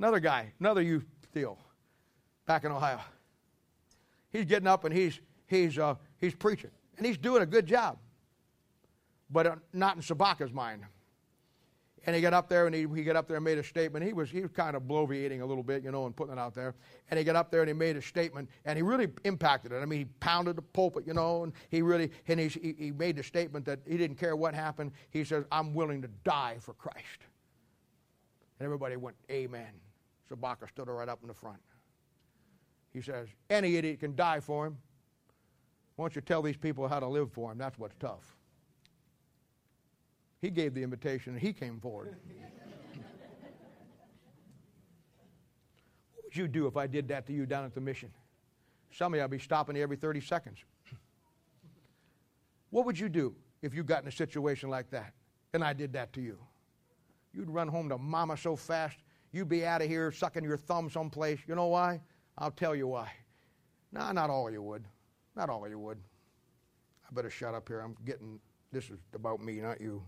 Another guy, another youth deal back in Ohio. He's getting up and he's, he's, uh, he's preaching. And he's doing a good job, but uh, not in Sabaka's mind. And he got up there and he, he got up there and made a statement. He was, he was kind of bloviating a little bit, you know, and putting it out there. And he got up there and he made a statement and he really impacted it. I mean, he pounded the pulpit, you know, and he really, and he, he made the statement that he didn't care what happened. He says, I'm willing to die for Christ. And everybody went, Amen. Sabaka stood right up in the front. He says, Any idiot can die for him. Why don't you tell these people how to live for him? That's what's tough. He gave the invitation and he came forward. what would you do if I did that to you down at the mission? Some of you, I'd be stopping you every 30 seconds. What would you do if you got in a situation like that and I did that to you? You'd run home to mama so fast, you'd be out of here sucking your thumb someplace. You know why? I'll tell you why. No, not all of you would. Not all of you would. I better shut up here. I'm getting, this is about me, not you.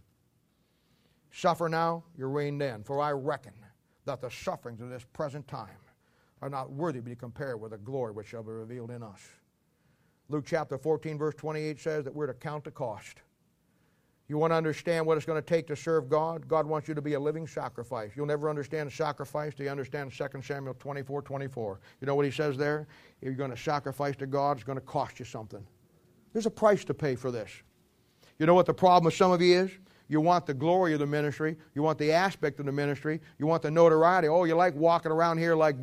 Suffer now, you're reigned in. For I reckon that the sufferings of this present time are not worthy to be compared with the glory which shall be revealed in us. Luke chapter 14, verse 28 says that we're to count the cost. You want to understand what it's going to take to serve God? God wants you to be a living sacrifice. You'll never understand sacrifice till you understand 2 Samuel 24 24. You know what he says there? If you're going to sacrifice to God, it's going to cost you something. There's a price to pay for this. You know what the problem with some of you is? You want the glory of the ministry. You want the aspect of the ministry. You want the notoriety. Oh, you like walking around here like,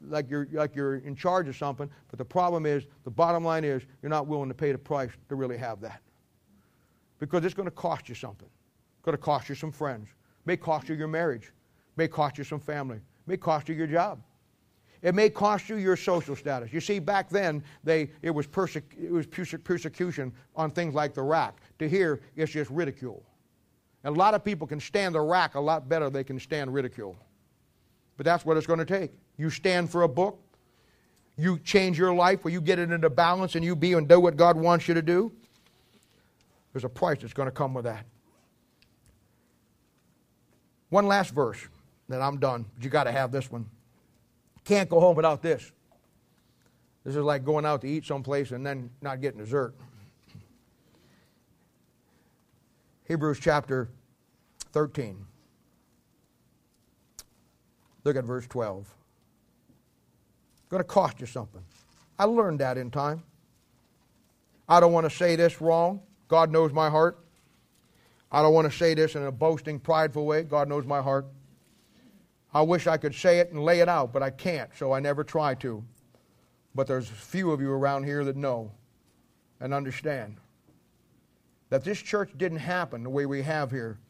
like, you're, like you're in charge of something. But the problem is, the bottom line is, you're not willing to pay the price to really have that. Because it's going to cost you something. It's going to cost you some friends. It may cost you your marriage. It may cost you some family. It may cost you your job. It may cost you your social status. You see, back then, they, it, was persec- it was persecution on things like the rack. To here, it's just ridicule. And a lot of people can stand the rack a lot better than they can stand ridicule. But that's what it's going to take. You stand for a book, you change your life where you get it into balance and you be and do what God wants you to do. There's a price that's going to come with that. One last verse, then I'm done. But You got to have this one. Can't go home without this. This is like going out to eat someplace and then not getting dessert. Hebrews chapter 13. Look at verse 12. It's going to cost you something. I learned that in time. I don't want to say this wrong. God knows my heart. I don't want to say this in a boasting, prideful way. God knows my heart. I wish I could say it and lay it out, but I can't, so I never try to. But there's few of you around here that know and understand that this church didn't happen the way we have here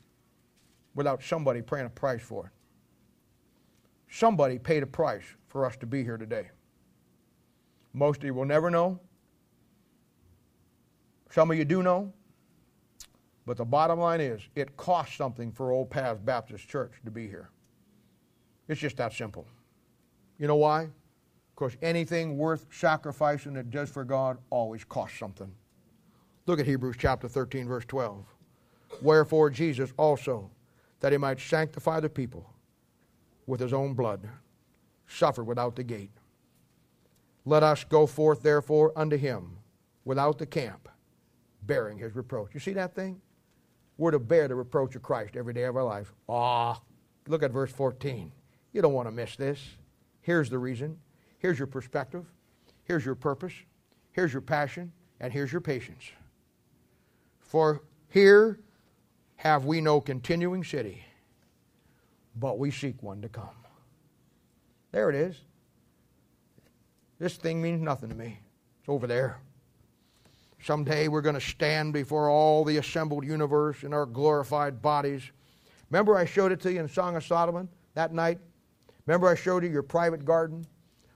without somebody paying a price for it. Somebody paid a price for us to be here today. Most of you will never know. Some of you do know. But the bottom line is, it costs something for Old Paths Baptist Church to be here. It's just that simple. You know why? Because anything worth sacrificing that does for God always costs something. Look at Hebrews chapter 13, verse 12. Wherefore Jesus also, that he might sanctify the people with his own blood, suffered without the gate. Let us go forth therefore unto him without the camp, bearing his reproach. You see that thing? We're to bear the reproach of Christ every day of our life. Ah, look at verse 14. You don't want to miss this. Here's the reason. Here's your perspective. Here's your purpose. Here's your passion. And here's your patience. For here have we no continuing city, but we seek one to come. There it is. This thing means nothing to me. It's over there. Someday we're going to stand before all the assembled universe in our glorified bodies. Remember, I showed it to you in Song of Solomon that night? Remember, I showed you your private garden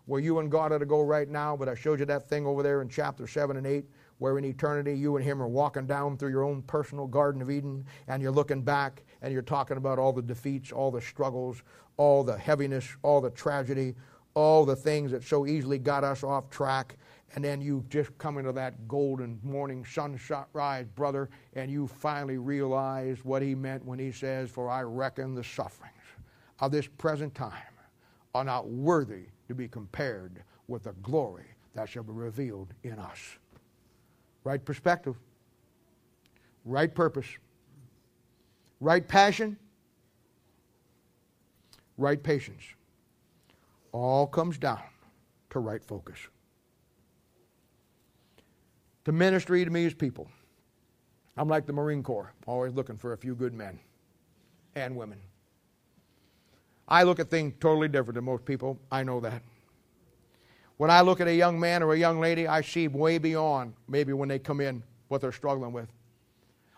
where you and God are to go right now, but I showed you that thing over there in chapter 7 and 8 where in eternity you and him are walking down through your own personal Garden of Eden and you're looking back and you're talking about all the defeats, all the struggles, all the heaviness, all the tragedy, all the things that so easily got us off track. And then you just come into that golden morning sunrise, brother, and you finally realize what he meant when he says, For I reckon the sufferings of this present time are not worthy to be compared with the glory that shall be revealed in us. Right perspective, right purpose, right passion, right patience. All comes down to right focus. The ministry to me is people. I'm like the Marine Corps, always looking for a few good men and women. I look at things totally different than most people. I know that. When I look at a young man or a young lady, I see way beyond maybe when they come in what they're struggling with.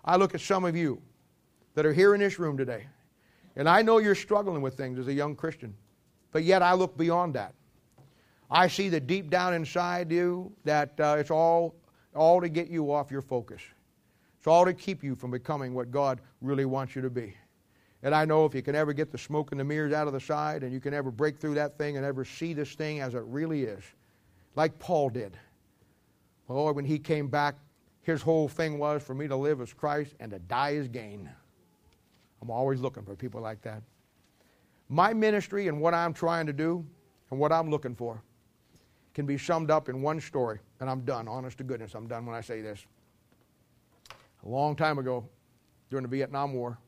I look at some of you that are here in this room today, and I know you're struggling with things as a young Christian, but yet I look beyond that. I see that deep down inside you that uh, it's all, all to get you off your focus. It's all to keep you from becoming what God really wants you to be. And I know if you can ever get the smoke and the mirrors out of the side and you can ever break through that thing and ever see this thing as it really is, like Paul did. Well, when he came back, his whole thing was for me to live as Christ and to die as gain. I'm always looking for people like that. My ministry and what I'm trying to do and what I'm looking for can be summed up in one story, and I'm done. Honest to goodness, I'm done when I say this. A long time ago, during the Vietnam War.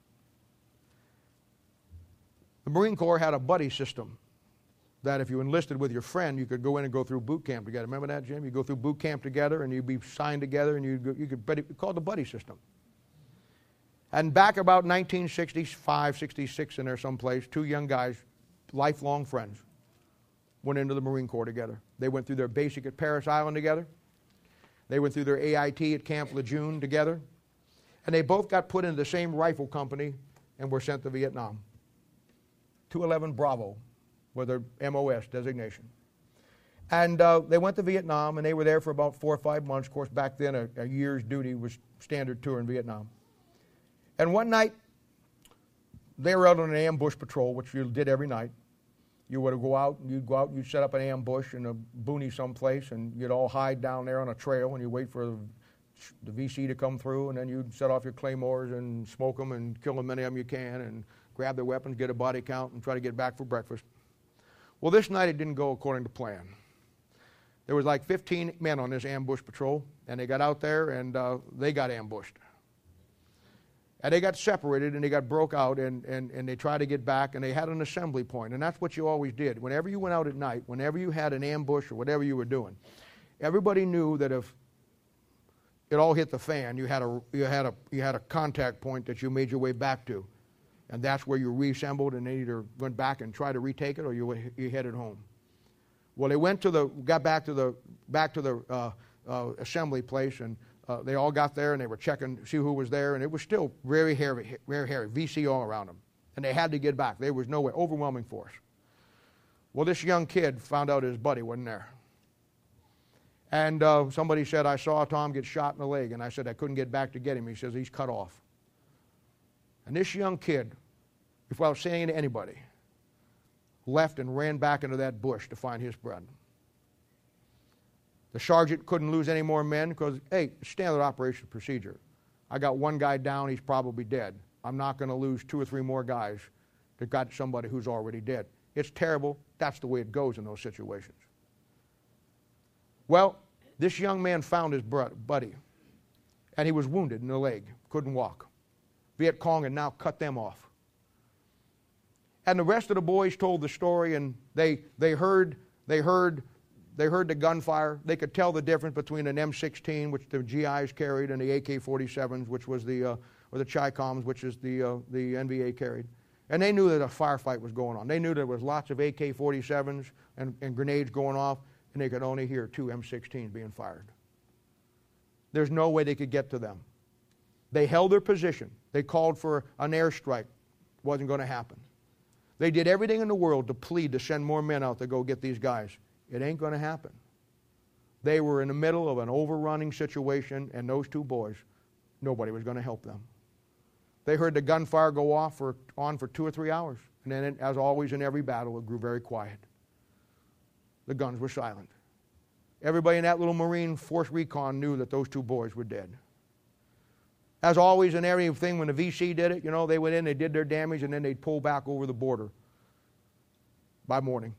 The Marine Corps had a buddy system that if you enlisted with your friend, you could go in and go through boot camp together. Remember that, Jim? You go through boot camp together and you'd be signed together and you'd go, you could, buddy, called the buddy system. And back about 1965, 66 in there someplace, two young guys, lifelong friends, went into the Marine Corps together. They went through their basic at Parris Island together. They went through their AIT at Camp Lejeune together. And they both got put into the same rifle company and were sent to Vietnam. 211 Bravo with their MOS designation. And uh, they went to Vietnam and they were there for about four or five months. Of course, back then, a, a year's duty was standard tour in Vietnam. And one night, they were out on an ambush patrol, which you did every night. You would go out, and you'd go out and you'd set up an ambush in a booney someplace, and you'd all hide down there on a trail, and you wait for the, the VC to come through, and then you'd set off your claymores and smoke them and kill as many of them you can, and grab their weapons, get a body count, and try to get back for breakfast. Well, this night it didn't go according to plan. There was like 15 men on this ambush patrol, and they got out there and uh, they got ambushed. And they got separated and they got broke out and, and, and they tried to get back and they had an assembly point. And that's what you always did. Whenever you went out at night, whenever you had an ambush or whatever you were doing, everybody knew that if it all hit the fan, you had a, you had a, you had a contact point that you made your way back to and that's where you reassembled and they either went back and tried to retake it or you, you headed home. Well, they went to the, got back to the, back to the uh, uh, assembly place and uh, they all got there and they were checking, see who was there, and it was still very hairy, very hairy, VC all around them. And they had to get back. There was no way, overwhelming force. Well, this young kid found out his buddy wasn't there. And uh, somebody said, I saw Tom get shot in the leg. And I said, I couldn't get back to get him. He says, he's cut off. And this young kid without saying to anybody, left and ran back into that bush to find his brother. The sergeant couldn't lose any more men because, hey, standard operation procedure. I got one guy down, he's probably dead. I'm not going to lose two or three more guys that got somebody who's already dead. It's terrible. That's the way it goes in those situations. Well, this young man found his buddy, and he was wounded in the leg, couldn't walk. Viet Cong had now cut them off. And the rest of the boys told the story, and they, they, heard, they, heard, they heard the gunfire. They could tell the difference between an M16, which the GIs carried, and the AK 47s, which was the, uh, or the Chi-Coms, which is the, uh, the NVA carried. And they knew that a firefight was going on. They knew there was lots of AK 47s and, and grenades going off, and they could only hear two M16s being fired. There's no way they could get to them. They held their position. They called for an airstrike. Wasn't going to happen. They did everything in the world to plead to send more men out to go get these guys. It ain't going to happen. They were in the middle of an overrunning situation, and those two boys, nobody was going to help them. They heard the gunfire go off for, on for two or three hours. And then, as always in every battle, it grew very quiet. The guns were silent. Everybody in that little Marine Force recon knew that those two boys were dead. As always in everything, when the VC did it, you know, they went in, they did their damage, and then they'd pull back over the border by morning.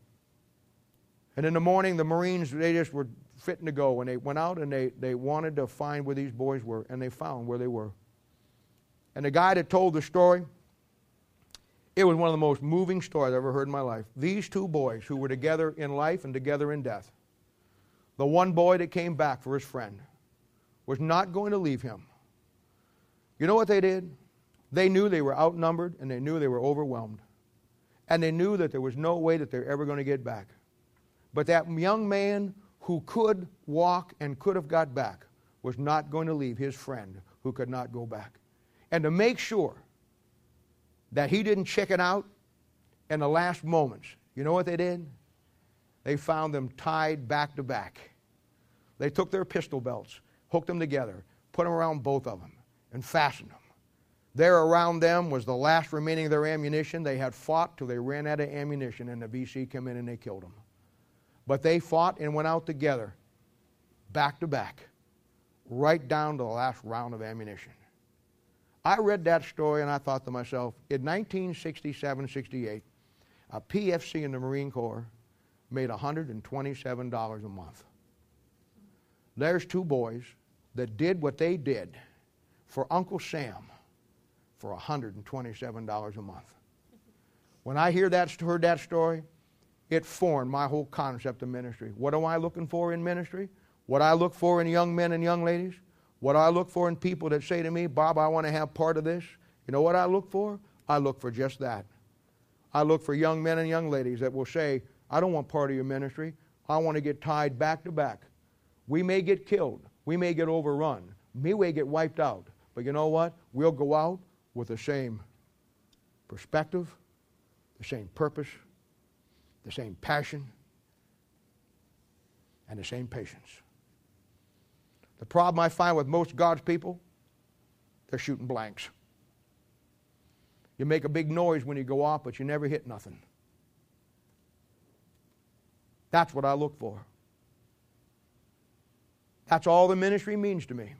And in the morning, the Marines, they just were fitting to go. And they went out and they, they wanted to find where these boys were, and they found where they were. And the guy that told the story, it was one of the most moving stories I've ever heard in my life. These two boys who were together in life and together in death. The one boy that came back for his friend was not going to leave him you know what they did? They knew they were outnumbered and they knew they were overwhelmed. And they knew that there was no way that they're ever going to get back. But that young man who could walk and could have got back was not going to leave his friend who could not go back. And to make sure that he didn't check it out in the last moments, you know what they did? They found them tied back to back. They took their pistol belts, hooked them together, put them around both of them, and fastened them. There around them was the last remaining of their ammunition. They had fought till they ran out of ammunition, and the VC came in and they killed them. But they fought and went out together, back to back, right down to the last round of ammunition. I read that story and I thought to myself, in 1967 68, a PFC in the Marine Corps made $127 a month. There's two boys that did what they did for Uncle Sam for $127 a month. When I hear that, heard that story, it formed my whole concept of ministry. What am I looking for in ministry? What I look for in young men and young ladies? What I look for in people that say to me, Bob, I want to have part of this? You know what I look for? I look for just that. I look for young men and young ladies that will say, I don't want part of your ministry. I want to get tied back to back. We may get killed. We may get overrun. We may get wiped out. But you know what? We'll go out with the same perspective, the same purpose, the same passion, and the same patience. The problem I find with most God's people, they're shooting blanks. You make a big noise when you go off, but you never hit nothing. That's what I look for. That's all the ministry means to me.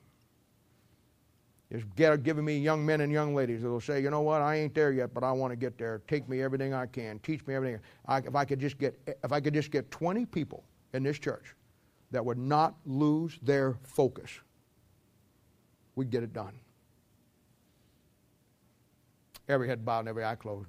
Is giving me young men and young ladies that will say, you know what, I ain't there yet, but I want to get there. Take me everything I can. Teach me everything. I, if I could just get, if I could just get 20 people in this church that would not lose their focus, we'd get it done. Every head bowed and every eye closed.